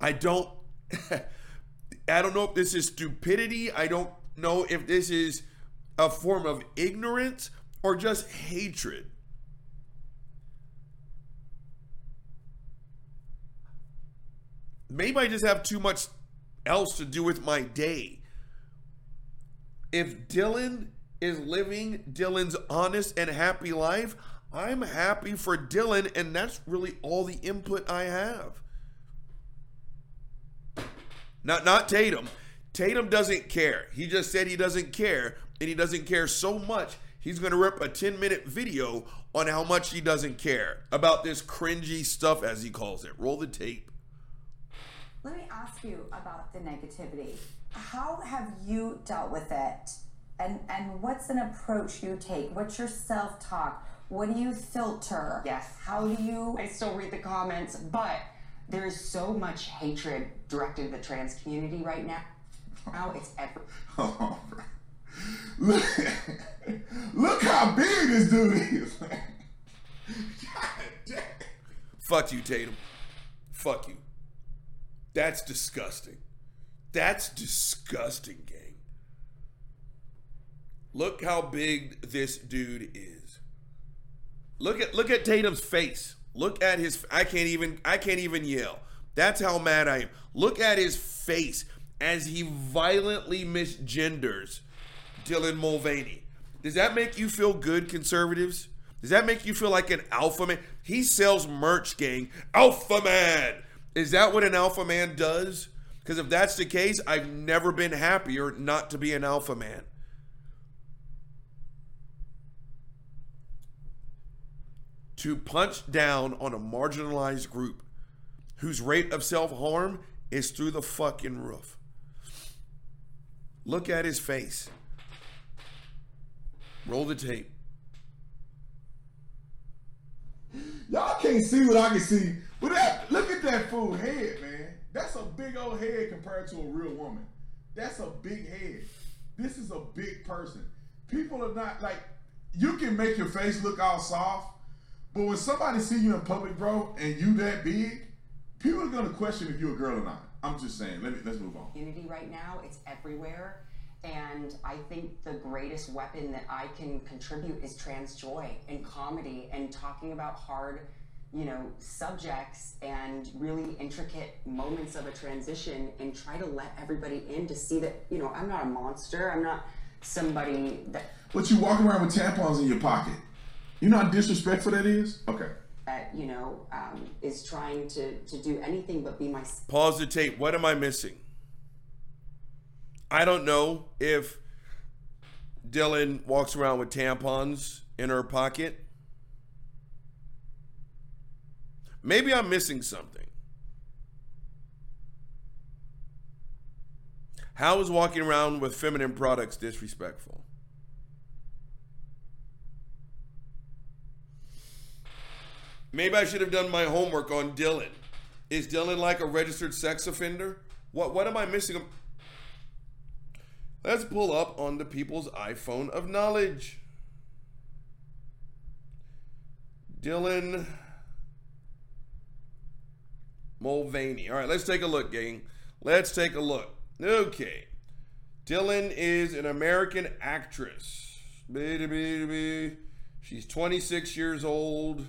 I don't I don't know if this is stupidity. I don't know if this is a form of ignorance or just hatred. Maybe I just have too much else to do with my day. If Dylan is living Dylan's honest and happy life, I'm happy for Dylan, and that's really all the input I have. Not not Tatum. Tatum doesn't care. He just said he doesn't care, and he doesn't care so much. He's going to rip a 10 minute video on how much he doesn't care about this cringy stuff, as he calls it. Roll the tape. Let me ask you about the negativity. How have you dealt with it? And and what's an approach you take? What's your self-talk? What do you filter? Yes. How do you I still read the comments, but there is so much hatred directed at the trans community right now. Now oh, it's every. Oh. Look, look how big this dude is. God damn. Fuck you, Tatum. Fuck you. That's disgusting. That's disgusting, gang. Look how big this dude is. Look at look at Tatum's face. Look at his I can't even I can't even yell. That's how mad I am. Look at his face as he violently misgenders Dylan Mulvaney. Does that make you feel good, conservatives? Does that make you feel like an alpha man? He sells merch, gang. Alpha man. Is that what an alpha man does? Because if that's the case, I've never been happier not to be an alpha man. To punch down on a marginalized group whose rate of self harm is through the fucking roof. Look at his face. Roll the tape. Y'all can't see what I can see. But that, look at that fool head, man. That's a big old head compared to a real woman. That's a big head. This is a big person. People are not like you can make your face look all soft, but when somebody see you in public, bro, and you that big, people are gonna question if you're a girl or not. I'm just saying. Let me let's move on. community right now. It's everywhere. And I think the greatest weapon that I can contribute is trans joy and comedy and talking about hard, you know, subjects and really intricate moments of a transition and try to let everybody in to see that, you know, I'm not a monster. I'm not somebody that But you walk around with tampons in your pocket. You know how disrespectful that is? Okay. that you know um, is trying to to do anything but be my. Pause the tape. What am I missing? I don't know if Dylan walks around with tampons in her pocket. Maybe I'm missing something. How is walking around with feminine products disrespectful? Maybe I should have done my homework on Dylan. Is Dylan like a registered sex offender? What what am I missing? Let's pull up on the people's iPhone of knowledge. Dylan Mulvaney. All right, let's take a look, gang. Let's take a look. Okay. Dylan is an American actress. She's 26 years old.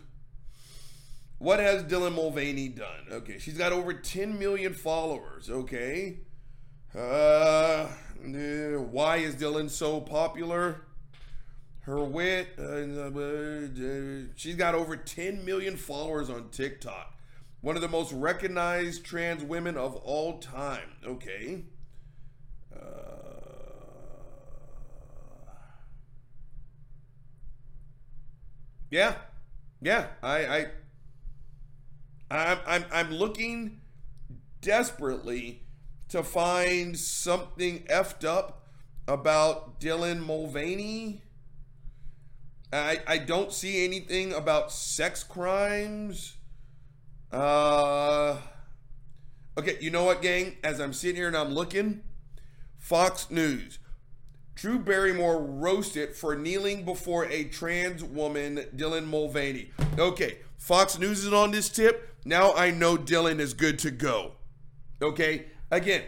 What has Dylan Mulvaney done? Okay, she's got over 10 million followers. Okay. Uh, why is Dylan so popular? Her wit. Uh, she's got over 10 million followers on TikTok. One of the most recognized trans women of all time. Okay. Uh, yeah. Yeah. I, I I'm, I'm, I'm looking desperately to find something effed up about Dylan Mulvaney. I, I don't see anything about sex crimes. Uh, okay, you know what, gang? As I'm sitting here and I'm looking, Fox News. Drew Barrymore roasted for kneeling before a trans woman, Dylan Mulvaney. Okay, Fox News is on this tip. Now I know Dylan is good to go. Okay? Again,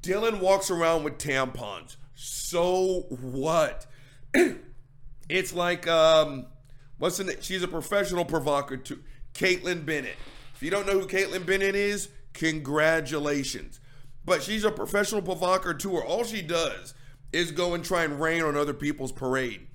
Dylan walks around with tampons. So what? it's like um what's the name? She's a professional provocateur. Kaitlin Bennett. If you don't know who Kaitlin Bennett is, congratulations. But she's a professional provocateur. All she does is go and try and rain on other people's parade.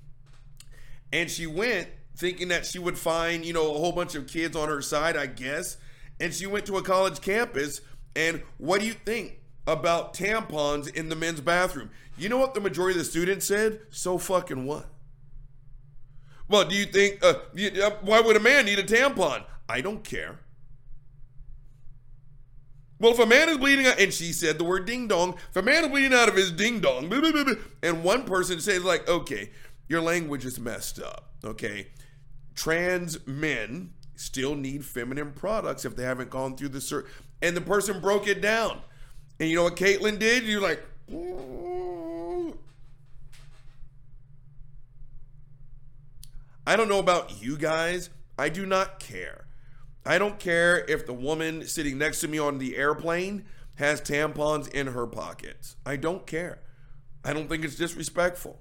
And she went thinking that she would find, you know, a whole bunch of kids on her side, I guess. And she went to a college campus. And what do you think about tampons in the men's bathroom? You know what the majority of the students said? So fucking what? Well, do you think, uh, uh why would a man need a tampon? I don't care. Well, if a man is bleeding out, and she said the word ding dong, if a man is bleeding out of his ding dong, and one person says, like, okay, your language is messed up, okay? Trans men still need feminine products if they haven't gone through the cert. And the person broke it down. And you know what Kaitlin did? You're like, I don't know about you guys. I do not care. I don't care if the woman sitting next to me on the airplane has tampons in her pockets. I don't care. I don't think it's disrespectful.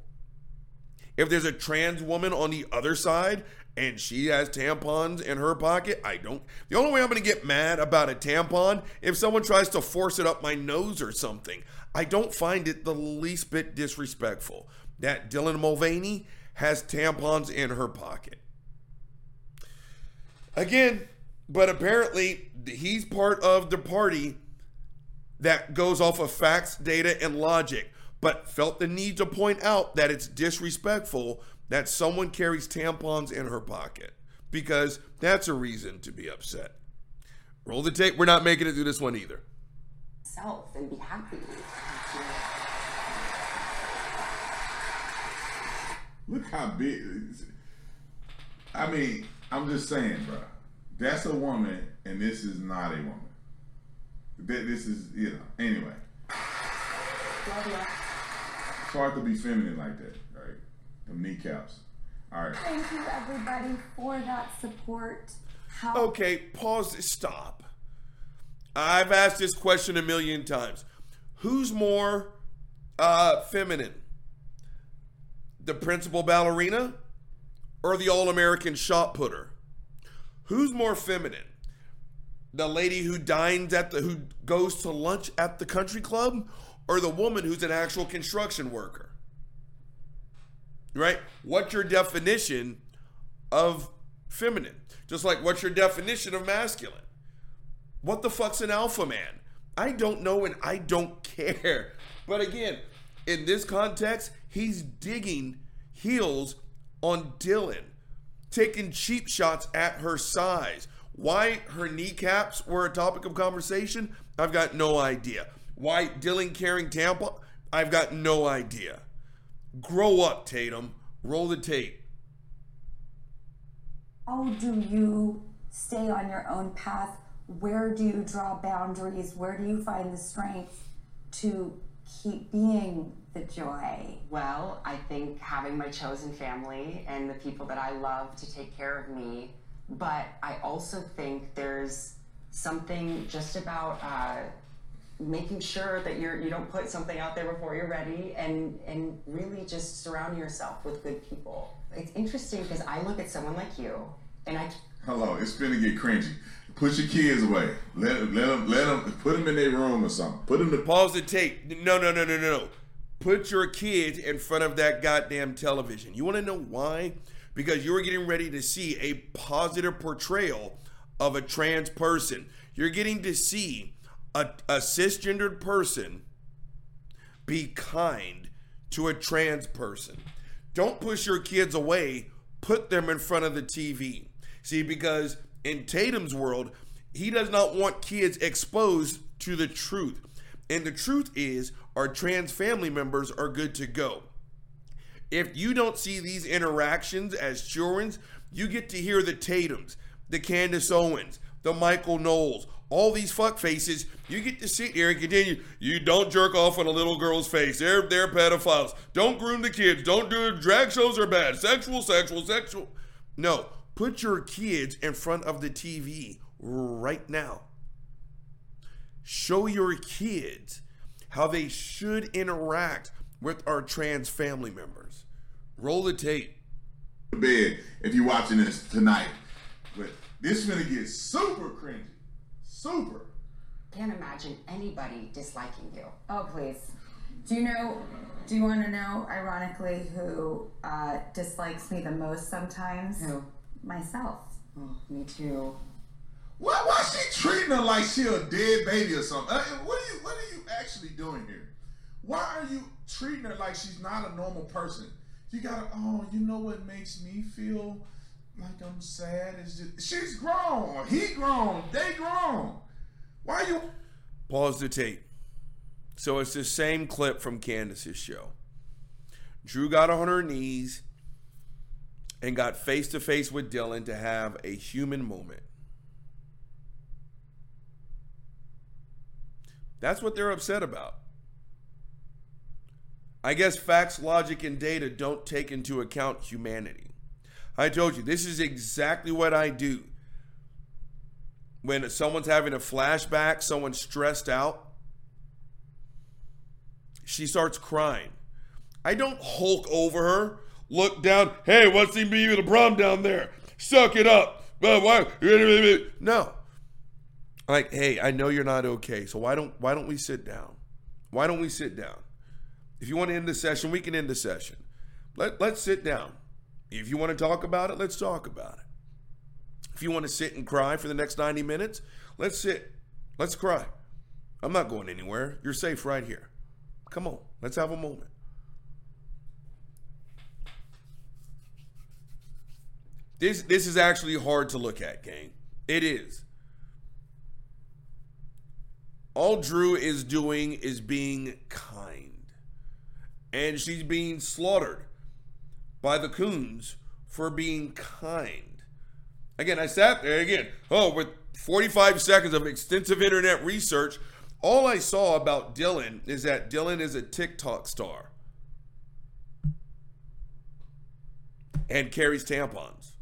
If there's a trans woman on the other side and she has tampons in her pocket, I don't. The only way I'm going to get mad about a tampon if someone tries to force it up my nose or something. I don't find it the least bit disrespectful that Dylan Mulvaney has tampons in her pocket. Again, but apparently he's part of the party that goes off of facts, data, and logic, but felt the need to point out that it's disrespectful that someone carries tampons in her pocket because that's a reason to be upset. Roll the tape. We're not making it through this one either. Self and be happy. Look how big. I mean, I'm just saying, bro. That's a woman, and this is not a woman. This is, you know. Anyway. It's hard to be feminine like that. The kneecaps. All right. Thank you, everybody, for that support. How- okay, pause. Stop. I've asked this question a million times. Who's more uh, feminine? The principal ballerina or the all American shot putter? Who's more feminine? The lady who dines at the who goes to lunch at the country club or the woman who's an actual construction worker? Right? What's your definition of feminine. Just like what's your definition of masculine? What the fuck's an alpha man? I don't know and I don't care. But again, in this context, he's digging heels on Dylan, taking cheap shots at her size. Why her kneecaps were a topic of conversation, I've got no idea. Why Dylan carrying Tampa, I've got no idea. Grow up, Tatum. Roll the tape. How do you stay on your own path? Where do you draw boundaries? Where do you find the strength to keep being the joy? Well, I think having my chosen family and the people that I love to take care of me, but I also think there's something just about uh, making sure that you're you don't put something out there before you're ready, and and really just surround yourself with good people. It's interesting because I look at someone like you, and I Hello, it's gonna get cringy. Put your kids away. Let let them let them put them in their room or something. Put them to Pause the tape. No, no, no, no, no, no. Put your kids in front of that goddamn television. You want to know why? Because you're getting ready to see a positive portrayal of a trans person. You're getting to see a, a cisgendered person be kind to a trans person. Don't push your kids away, put them in front of the TV. See, because in Tatum's world, he does not want kids exposed to the truth. And the truth is, our trans family members are good to go. If you don't see these interactions as children, you get to hear the Tatums, the Candace Owens, the Michael Knowles, all these fuck faces. You get to sit here and continue. You don't jerk off on a little girl's face. They're they're pedophiles. Don't groom the kids. Don't do drag shows are bad. Sexual, sexual, sexual. No, put your kids in front of the TV right now. Show your kids how they should interact with our trans family members. Roll the tape. bed if you're watching this tonight. But this is gonna get super cringy. Super. can't imagine anybody disliking you. Oh, please. Do you know? Do you want to know, ironically, who uh, dislikes me the most sometimes? Who? Myself. Oh, me too. Why why she treating her like she a dead baby or something? Uh, what are you what are you actually doing here? Why are you treating her like she's not a normal person? You gotta oh, you know what makes me feel like I'm sad is just she's grown, he grown, they grown. Why you Pause the tape. So it's the same clip from Candace's show. Drew got on her knees and got face to face with Dylan to have a human moment. That's what they're upset about. I guess facts, logic, and data don't take into account humanity. I told you, this is exactly what I do. When someone's having a flashback, someone's stressed out, she starts crying. I don't hulk over her, look down, hey, what's the of the problem down there? Suck it up. No. Like, hey, I know you're not okay, so why don't why don't we sit down? Why don't we sit down? If you want to end the session, we can end the session. Let let's sit down. If you want to talk about it, let's talk about it. If you want to sit and cry for the next 90 minutes, let's sit. Let's cry. I'm not going anywhere. You're safe right here. Come on, let's have a moment. This this is actually hard to look at, gang. It is. All Drew is doing is being kind. And she's being slaughtered by the coons for being kind. Again, I sat there again. Oh, with 45 seconds of extensive internet research, all I saw about Dylan is that Dylan is a TikTok star and carries tampons.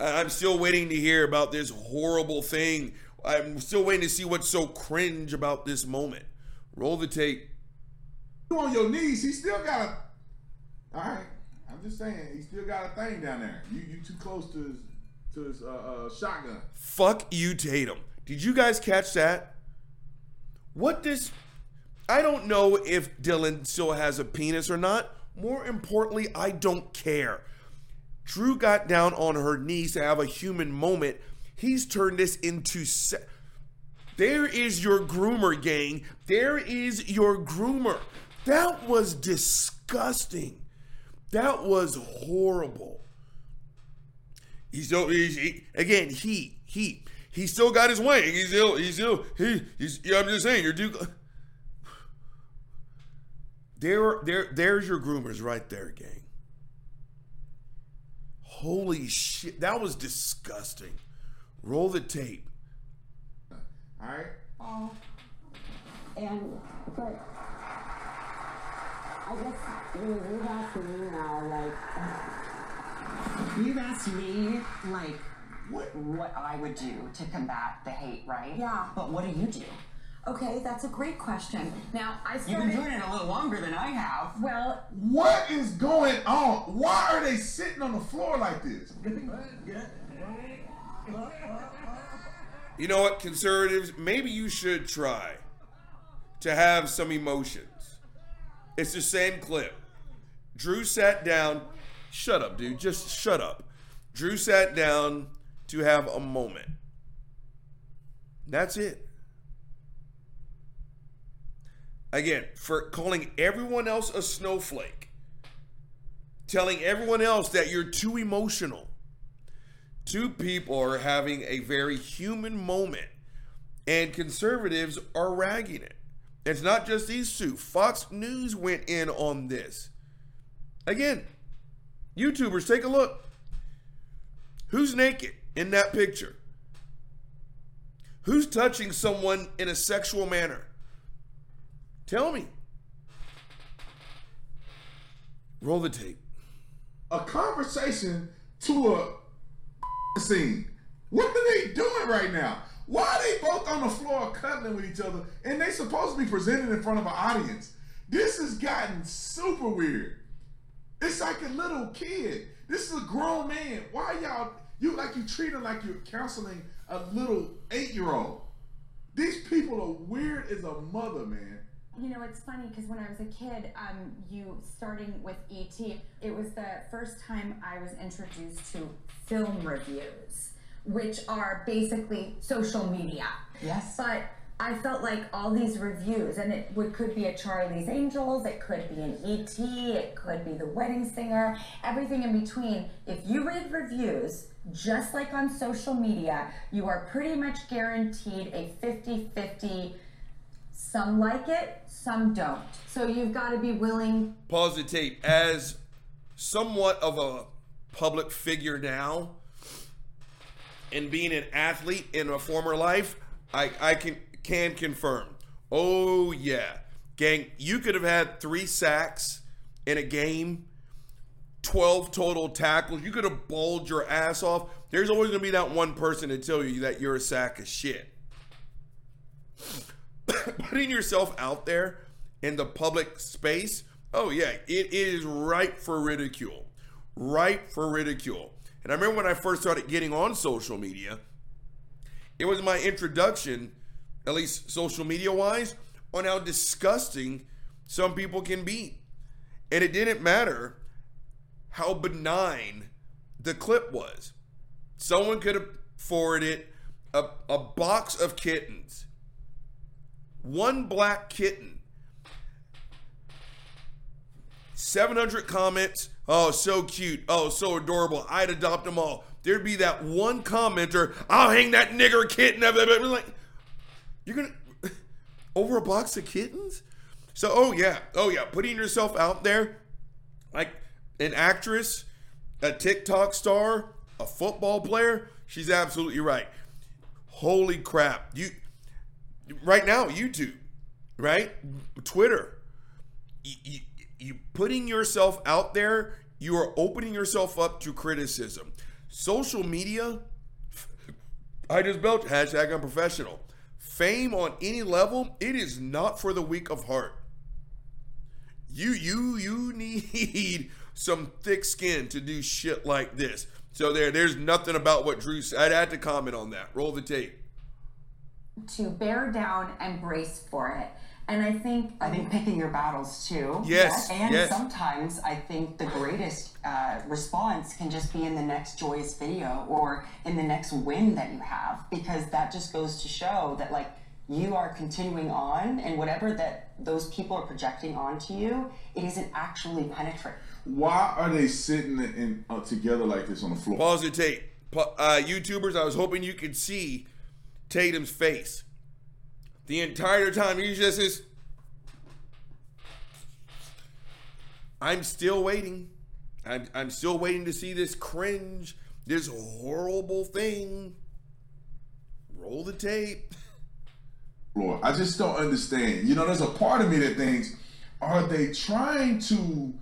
I'm still waiting to hear about this horrible thing. I'm still waiting to see what's so cringe about this moment. Roll the tape. You on your knees, he still got a Alright. I'm just saying, he still got a thing down there. You you too close to his to his uh, uh, shotgun. Fuck you, Tatum. Did you guys catch that? What does. I don't know if Dylan still has a penis or not. More importantly, I don't care. Drew got down on her knees to have a human moment. He's turned this into. Se- there is your groomer, gang. There is your groomer. That was disgusting. That was horrible. He's still, he's, he, again, he, he, he still got his wing. He's still, he's still, he, he's, yeah, I'm just saying, you're Duke. There, there, there's your groomers right there, gang. Holy shit, that was disgusting. Roll the tape. All right. Oh. And, but I guess you, you've asked me now, like, you've asked me, like, What? what I would do to combat the hate, right? Yeah. But what do you do? Okay, that's a great question. Now, I started... You've been doing it a little longer than I have. well, What is going on? Why are they sitting on the floor like this? You know what, conservatives? Maybe you should try to have some emotions. It's the same clip. Drew sat down. Shut up, dude. Just shut up. Drew sat down to have a moment. That's it. Again, for calling everyone else a snowflake, telling everyone else that you're too emotional. Two people are having a very human moment, and conservatives are ragging it. It's not just these two. Fox News went in on this. Again, YouTubers, take a look. Who's naked in that picture? Who's touching someone in a sexual manner? Tell me. Roll the tape. A conversation to a scene. What are they doing right now? Why are they both on the floor cuddling with each other and they supposed to be presented in front of an audience? This has gotten super weird. It's like a little kid. This is a grown man. Why y'all you like you treat him like you're counseling a little eight year old? These people are weird as a mother, man. You know, it's funny because when I was a kid, um, you starting with ET, it was the first time I was introduced to film reviews, which are basically social media. Yes. But I felt like all these reviews, and it would could be a Charlie's Angels, it could be an ET, it could be The Wedding Singer, everything in between. If you read reviews, just like on social media, you are pretty much guaranteed a 50 50. Some like it, some don't. So you've got to be willing. pause the tape as somewhat of a public figure now and being an athlete in a former life i, I can can confirm. Oh yeah. Gang you could have had three sacks in a game 12 total tackles. You could have bowled your ass off. There's always to be that one person to tell you that you're a sack of shit. Putting yourself out there in the public space, oh yeah, it is ripe for ridicule. Ripe for ridicule. And I remember when I first started getting on social media, it was my introduction, at least social media wise, on how disgusting some people can be. And it didn't matter how benign the clip was. Someone could have forwarded a, a box of kittens one black kitten. 700 comments. Oh, so cute. Oh, so adorable. I'd adopt them all. There'd be that one commenter. I'll hang that nigger kitten. Like, you're gonna over a box of kittens? So, oh yeah, oh yeah, putting yourself out there, like an actress, a TikTok star, a football player. She's absolutely right. Holy crap! You right now youtube right twitter you, you, you putting yourself out there you are opening yourself up to criticism. Social media i just built hashtag unprofessional. Fame on any level it is not for the weak of heart. You you you need some thick skin to do shit like this. So there there's nothing about what drew said. I had to comment on that. Roll the tape. To bear down and brace for it. And I think I think picking your battles too. Yes, And yes. sometimes I think the greatest uh, response can just be in the next joyous video or in the next win that you have, because that just goes to show that like you are continuing on, and whatever that those people are projecting onto you, it isn't actually penetrating. Why are they sitting in, uh, together like this on the floor? Pause the tape. Uh, YouTubers, I was hoping you could see Tatum's face. The entire time he just is. I'm still waiting. I'm, I'm still waiting to see this cringe, this horrible thing. Roll the tape. floor. I just don't understand. You know, there's a part of me that thinks, are they trying to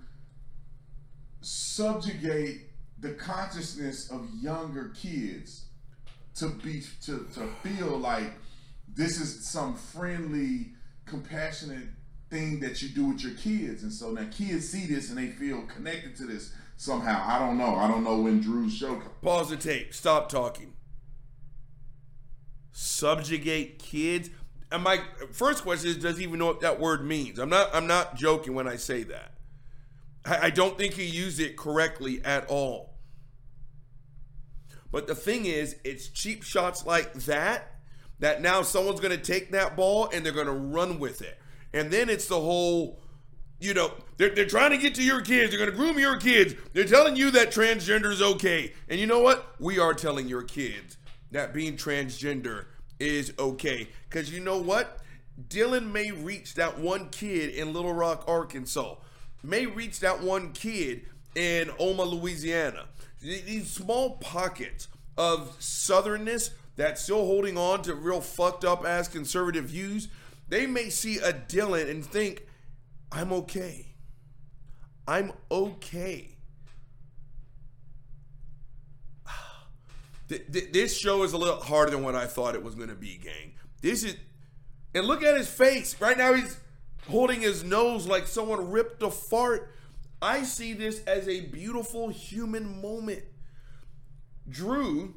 subjugate the consciousness of younger kids to be to, to feel like this is some friendly, compassionate thing that you do with your kids, and so now kids see this and they feel connected to this somehow. I don't know. I don't know when Drew's show. comes. Pause the tape. Stop talking. Subjugate kids. And my first question is, does he even know what that word means? I'm not. I'm not joking when I say that. I, I don't think he used it correctly at all. But the thing is, it's cheap shots like that that now someone's going to take that ball and they're going to run with it. And then it's the whole, you know, they're, they're trying to get to your kids. They're going to groom your kids. They're telling you that transgender is okay. And you know what? We are telling your kids that being transgender is okay. Because you know what? Dylan may reach that one kid in Little Rock, Arkansas, may reach that one kid in Oma, Louisiana. These small pockets of southernness that's still holding on to real fucked up ass conservative views, they may see a Dylan and think, I'm okay. I'm okay. Th- th- This show is a little harder than what I thought it was going to be, gang. This is, and look at his face. Right now, he's holding his nose like someone ripped a fart. I see this as a beautiful human moment. Drew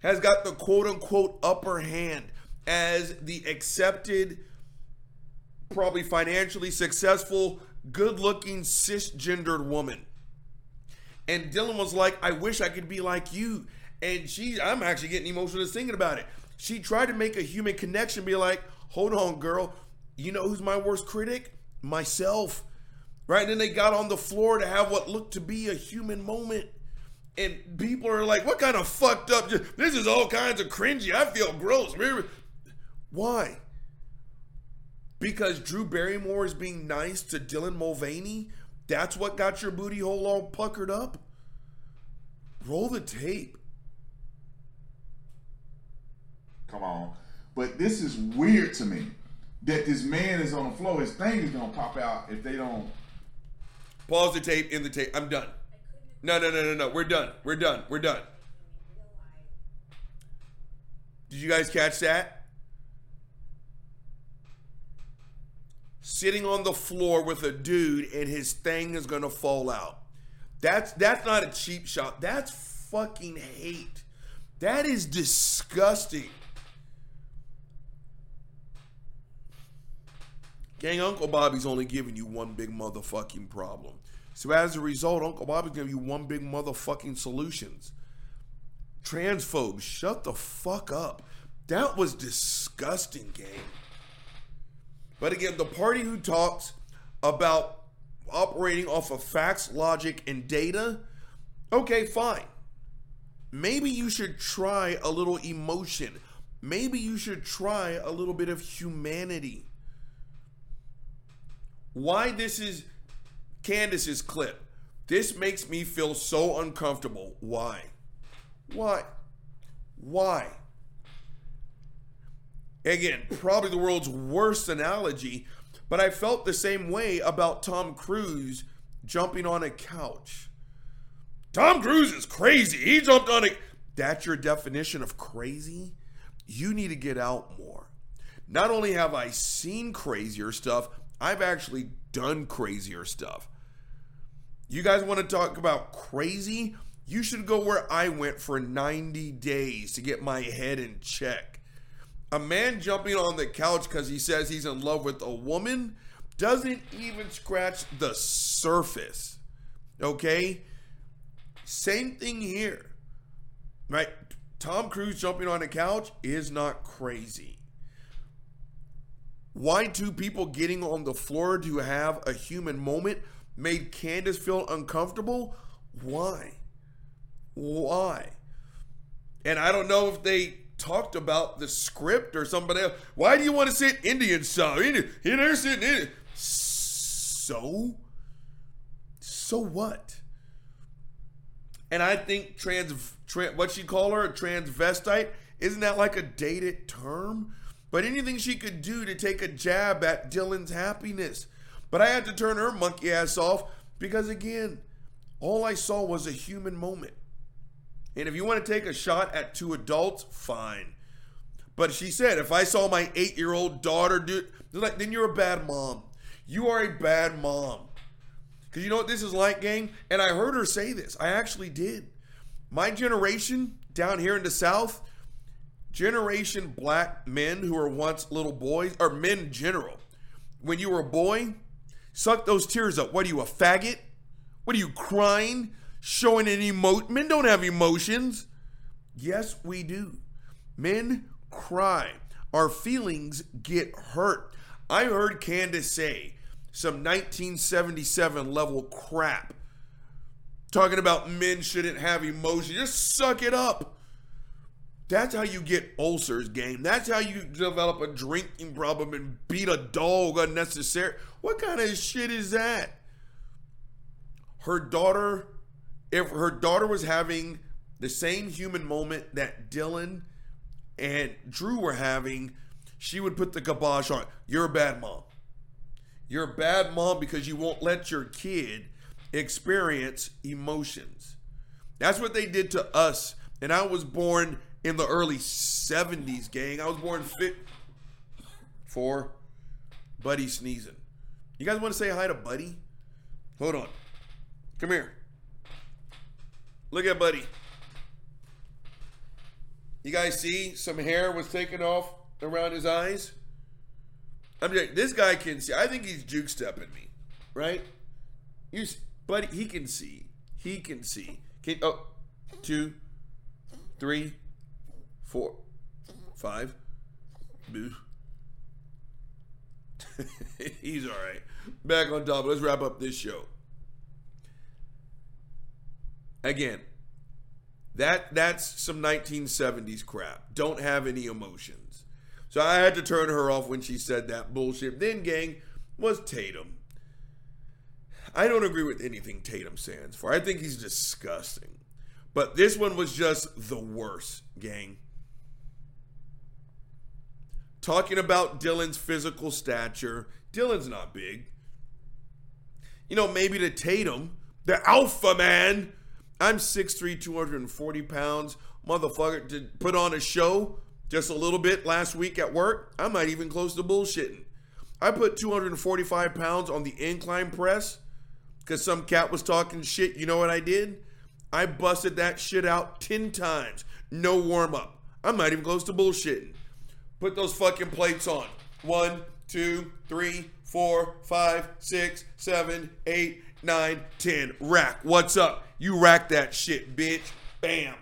has got the quote unquote upper hand as the accepted, probably financially successful, good looking, cisgendered woman. And Dylan was like, I wish I could be like you. And she, I'm actually getting emotional just thinking about it. She tried to make a human connection, be like, hold on, girl. You know who's my worst critic? Myself. Right? And then they got on the floor to have what looked to be a human moment. And people are like, what kind of fucked up? This is all kinds of cringy. I feel gross. Why? Because Drew Barrymore is being nice to Dylan Mulvaney? That's what got your booty hole all puckered up? Roll the tape. Come on. But this is weird to me that this man is on the floor. His thing is gonna pop out if they don't. Pause the tape in the tape. I'm done. No, no, no, no, no. We're done. We're done. We're done. Did you guys catch that? Sitting on the floor with a dude and his thing is gonna fall out. That's that's not a cheap shot. That's fucking hate. That is disgusting. Gang, Uncle Bobby's only giving you one big motherfucking problem. So as a result, Uncle Bobby's giving you one big motherfucking solutions. Transphobes, shut the fuck up. That was disgusting, gang. But again, the party who talks about operating off of facts, logic, and data, okay, fine. Maybe you should try a little emotion. Maybe you should try a little bit of humanity why this is Candace's clip. This makes me feel so uncomfortable. Why? Why? Why? Again, probably the world's worst analogy, but I felt the same way about Tom Cruise jumping on a couch. Tom Cruise is crazy. He jumped on a. That's your definition of crazy? You need to get out more. Not only have I seen crazier stuff, I've actually done crazier stuff. You guys want to talk about crazy? You should go where I went for 90 days to get my head in check. A man jumping on the couch because he says he's in love with a woman doesn't even scratch the surface. Okay? Same thing here. Right? Tom Cruise jumping on a couch is not crazy. Why two people getting on the floor to have a human moment made Candace feel uncomfortable? Why? Why? And I don't know if they talked about the script or somebody else. Why do you want to sit Indian style? He, he never sit Indian. So? So what? And I think trans, trans what she call her a transvestite isn't that like a dated term? But anything she could do to take a jab at Dylan's happiness. But I had to turn her monkey ass off because again, all I saw was a human moment. And if you want to take a shot at two adults, fine. But she said, if I saw my eight year old daughter do like, then you're a bad mom. You are a bad mom. Because you know what this is like, gang? And I heard her say this. I actually did. My generation down here in the South, generation black men who were once little boys, or men in general, when you were a boy, suck those tears up. What are you, a faggot? What are you, crying? Showing any emotion? Men don't have emotions. Yes, we do. Men cry. Our feelings get hurt. I heard Candace say some 1977 level crap talking about men shouldn't have emotion. Just suck it up. That's how you get ulcers, game. That's how you develop a drinking problem and beat a dog unnecessary. What kind of shit is that? Her daughter, if her daughter was having the same human moment that Dylan and Drew were having, she would put the kibosh on. You're a bad mom. You're a bad mom because you won't let your kid experience emotions. That's what they did to us. And I was born in the early 70s, gang. I was born fit for Buddy sneezing. You guys want to say hi to Buddy? Hold on. Come here. Look at Buddy. You guys see some hair was taken off around his eyes? I'm just, this guy can see. I think he's juke stepping me, right? You, buddy, he can see. He can see. Can, oh, two, three, four, five. Boo. he's all right. Back on top. Let's wrap up this show. Again, that that's some 1970s crap. Don't have any emotions. So I had to turn her off when she said that bullshit. Then, gang, was Tatum. I don't agree with anything Tatum stands for. I think he's disgusting. But this one was just the worst, gang. Talking about Dylan's physical stature. Dylan's not big. You know, maybe to Tatum, the alpha man. I'm 6'3, 240 pounds. Motherfucker, to put on a show just a little bit last week at work, I might even close to bullshitting. I put 245 pounds on the incline press because some cat was talking shit. You know what I did? I busted that shit out 10 times. No warm up. I'm not even close to bullshitting. Put those fucking plates on. One, two, three, four, five, six, seven, eight, nine, ten. Rack. What's up? You rack that shit, bitch. Bam.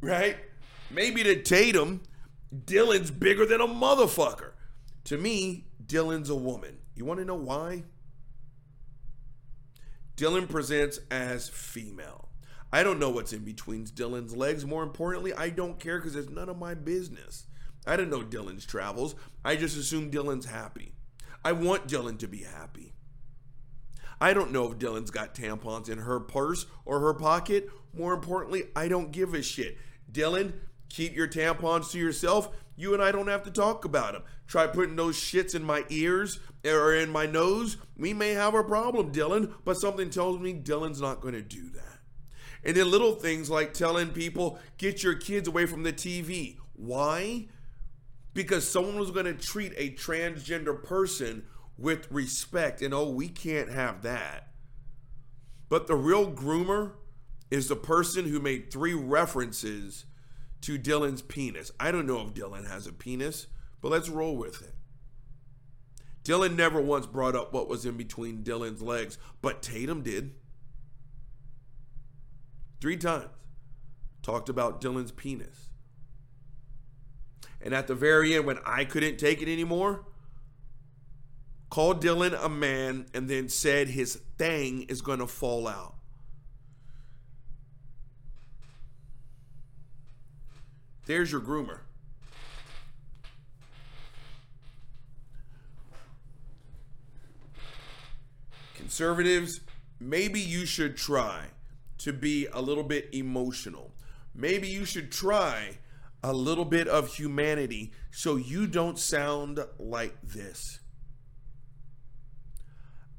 Right? Maybe to Tatum, Dylan's bigger than a motherfucker. To me, Dylan's a woman. You want to know why? Dylan presents as female. I don't know what's in between Dylan's legs. More importantly, I don't care because it's none of my business. I didn't know Dylan's travels. I just assume Dylan's happy. I want Dylan to be happy. I don't know if Dylan's got tampons in her purse or her pocket. More importantly, I don't give a shit. Dylan, keep your tampons to yourself. You and I don't have to talk about them. Try putting those shits in my ears or in my nose. We may have a problem, Dylan, but something tells me Dylan's not going to do that. And then little things like telling people, get your kids away from the TV. Why? Because someone was going to treat a transgender person with respect. And oh, we can't have that. But the real groomer is the person who made three references to Dylan's penis. I don't know if Dylan has a penis, but let's roll with it. Dylan never once brought up what was in between Dylan's legs, but Tatum did. Three times. Talked about Dylan's penis. And at the very end, when I couldn't take it anymore, called Dylan a man and then said his thing is going to fall out. There's your groomer. Conservatives, maybe you should try to be a little bit emotional. Maybe you should try a little bit of humanity so you don't sound like this.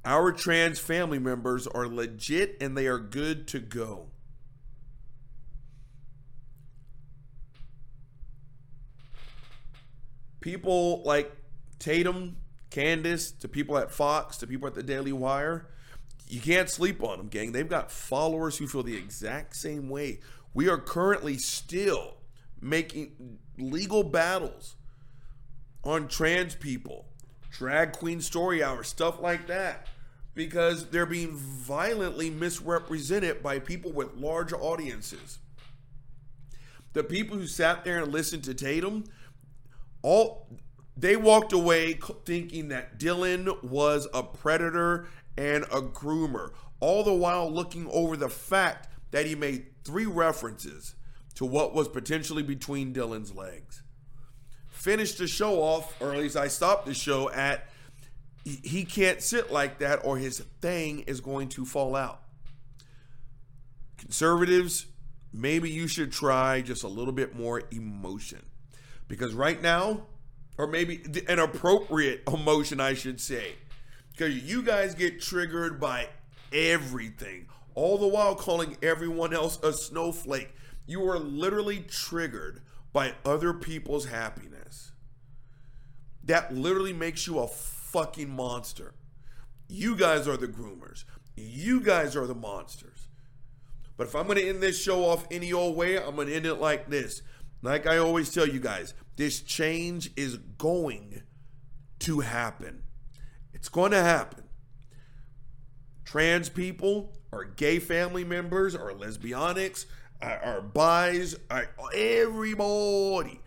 Our trans family members are legit and they are good to go. People like Tatum, Candace, to people at Fox, to people at the Daily Wire, you can't sleep on them, gang. They've got followers who feel the exact same way. We are currently still making legal battles on trans people, drag queen story hour, stuff like that, because they're being violently misrepresented by people with large audiences. The people who sat there and listened to Tatum, all they walked away thinking that Dylan was a predator and a groomer, all the while looking over the fact that he made three references to what was potentially between Dylan's legs. Finished the show off, or at least I stopped the show at he can't sit like that or his thing is going to fall out. Conservatives, maybe you should try just a little bit more emotion. Because right now, or maybe an appropriate emotion, I should say, because you guys get triggered by everything, all the while calling everyone else a snowflake. You are literally triggered by other people's happiness. That literally makes you a fucking monster. You guys are the groomers. You guys are the monsters. But if I'm going to end this show off any old way, I'm going to end it like this. Like I always tell you guys, this change is going to happen. It's going to happen. Trans people, or gay family members, or lesbianics, our buys, our, everybody.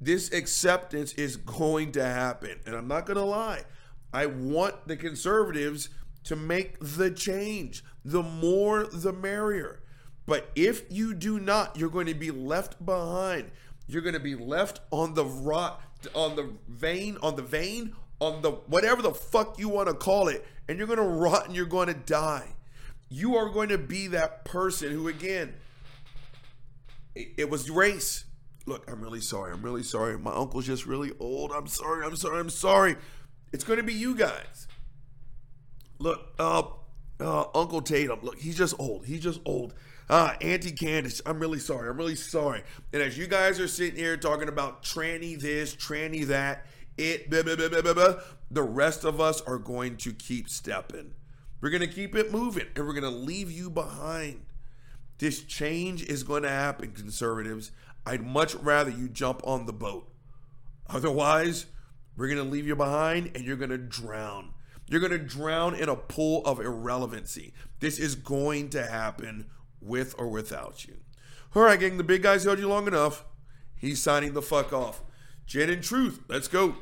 This acceptance is going to happen. And I'm not going to lie. I want the conservatives to make the change. The more, the merrier. But if you do not, you're going to be left behind. You're going to be left on the rot, on the vein, on the vein, on the whatever the fuck you want to call it, and you're going to rot and you're going to die you are going to be that person who, again, it, was race. Look, I'm really sorry. I'm really sorry. My uncle's just really old. I'm sorry. I'm sorry. I'm sorry. It's going to be you guys. Look, uh, uh, Uncle Tatum. Look, he's just old. He's just old. Uh, Auntie Candace, I'm really sorry. I'm really sorry. And as you guys are sitting here talking about tranny this, tranny that, it, blah, blah, blah, the rest of us are going to keep stepping. We're going to keep it moving and we're going to leave you behind. This change is going to happen, conservatives. I'd much rather you jump on the boat. Otherwise, we're going to leave you behind and you're going to drown. You're going to drown in a pool of irrelevancy. This is going to happen with or without you. All right, gang, the big guy's held you long enough. He's signing the fuck off. Jen and Truth, let's go.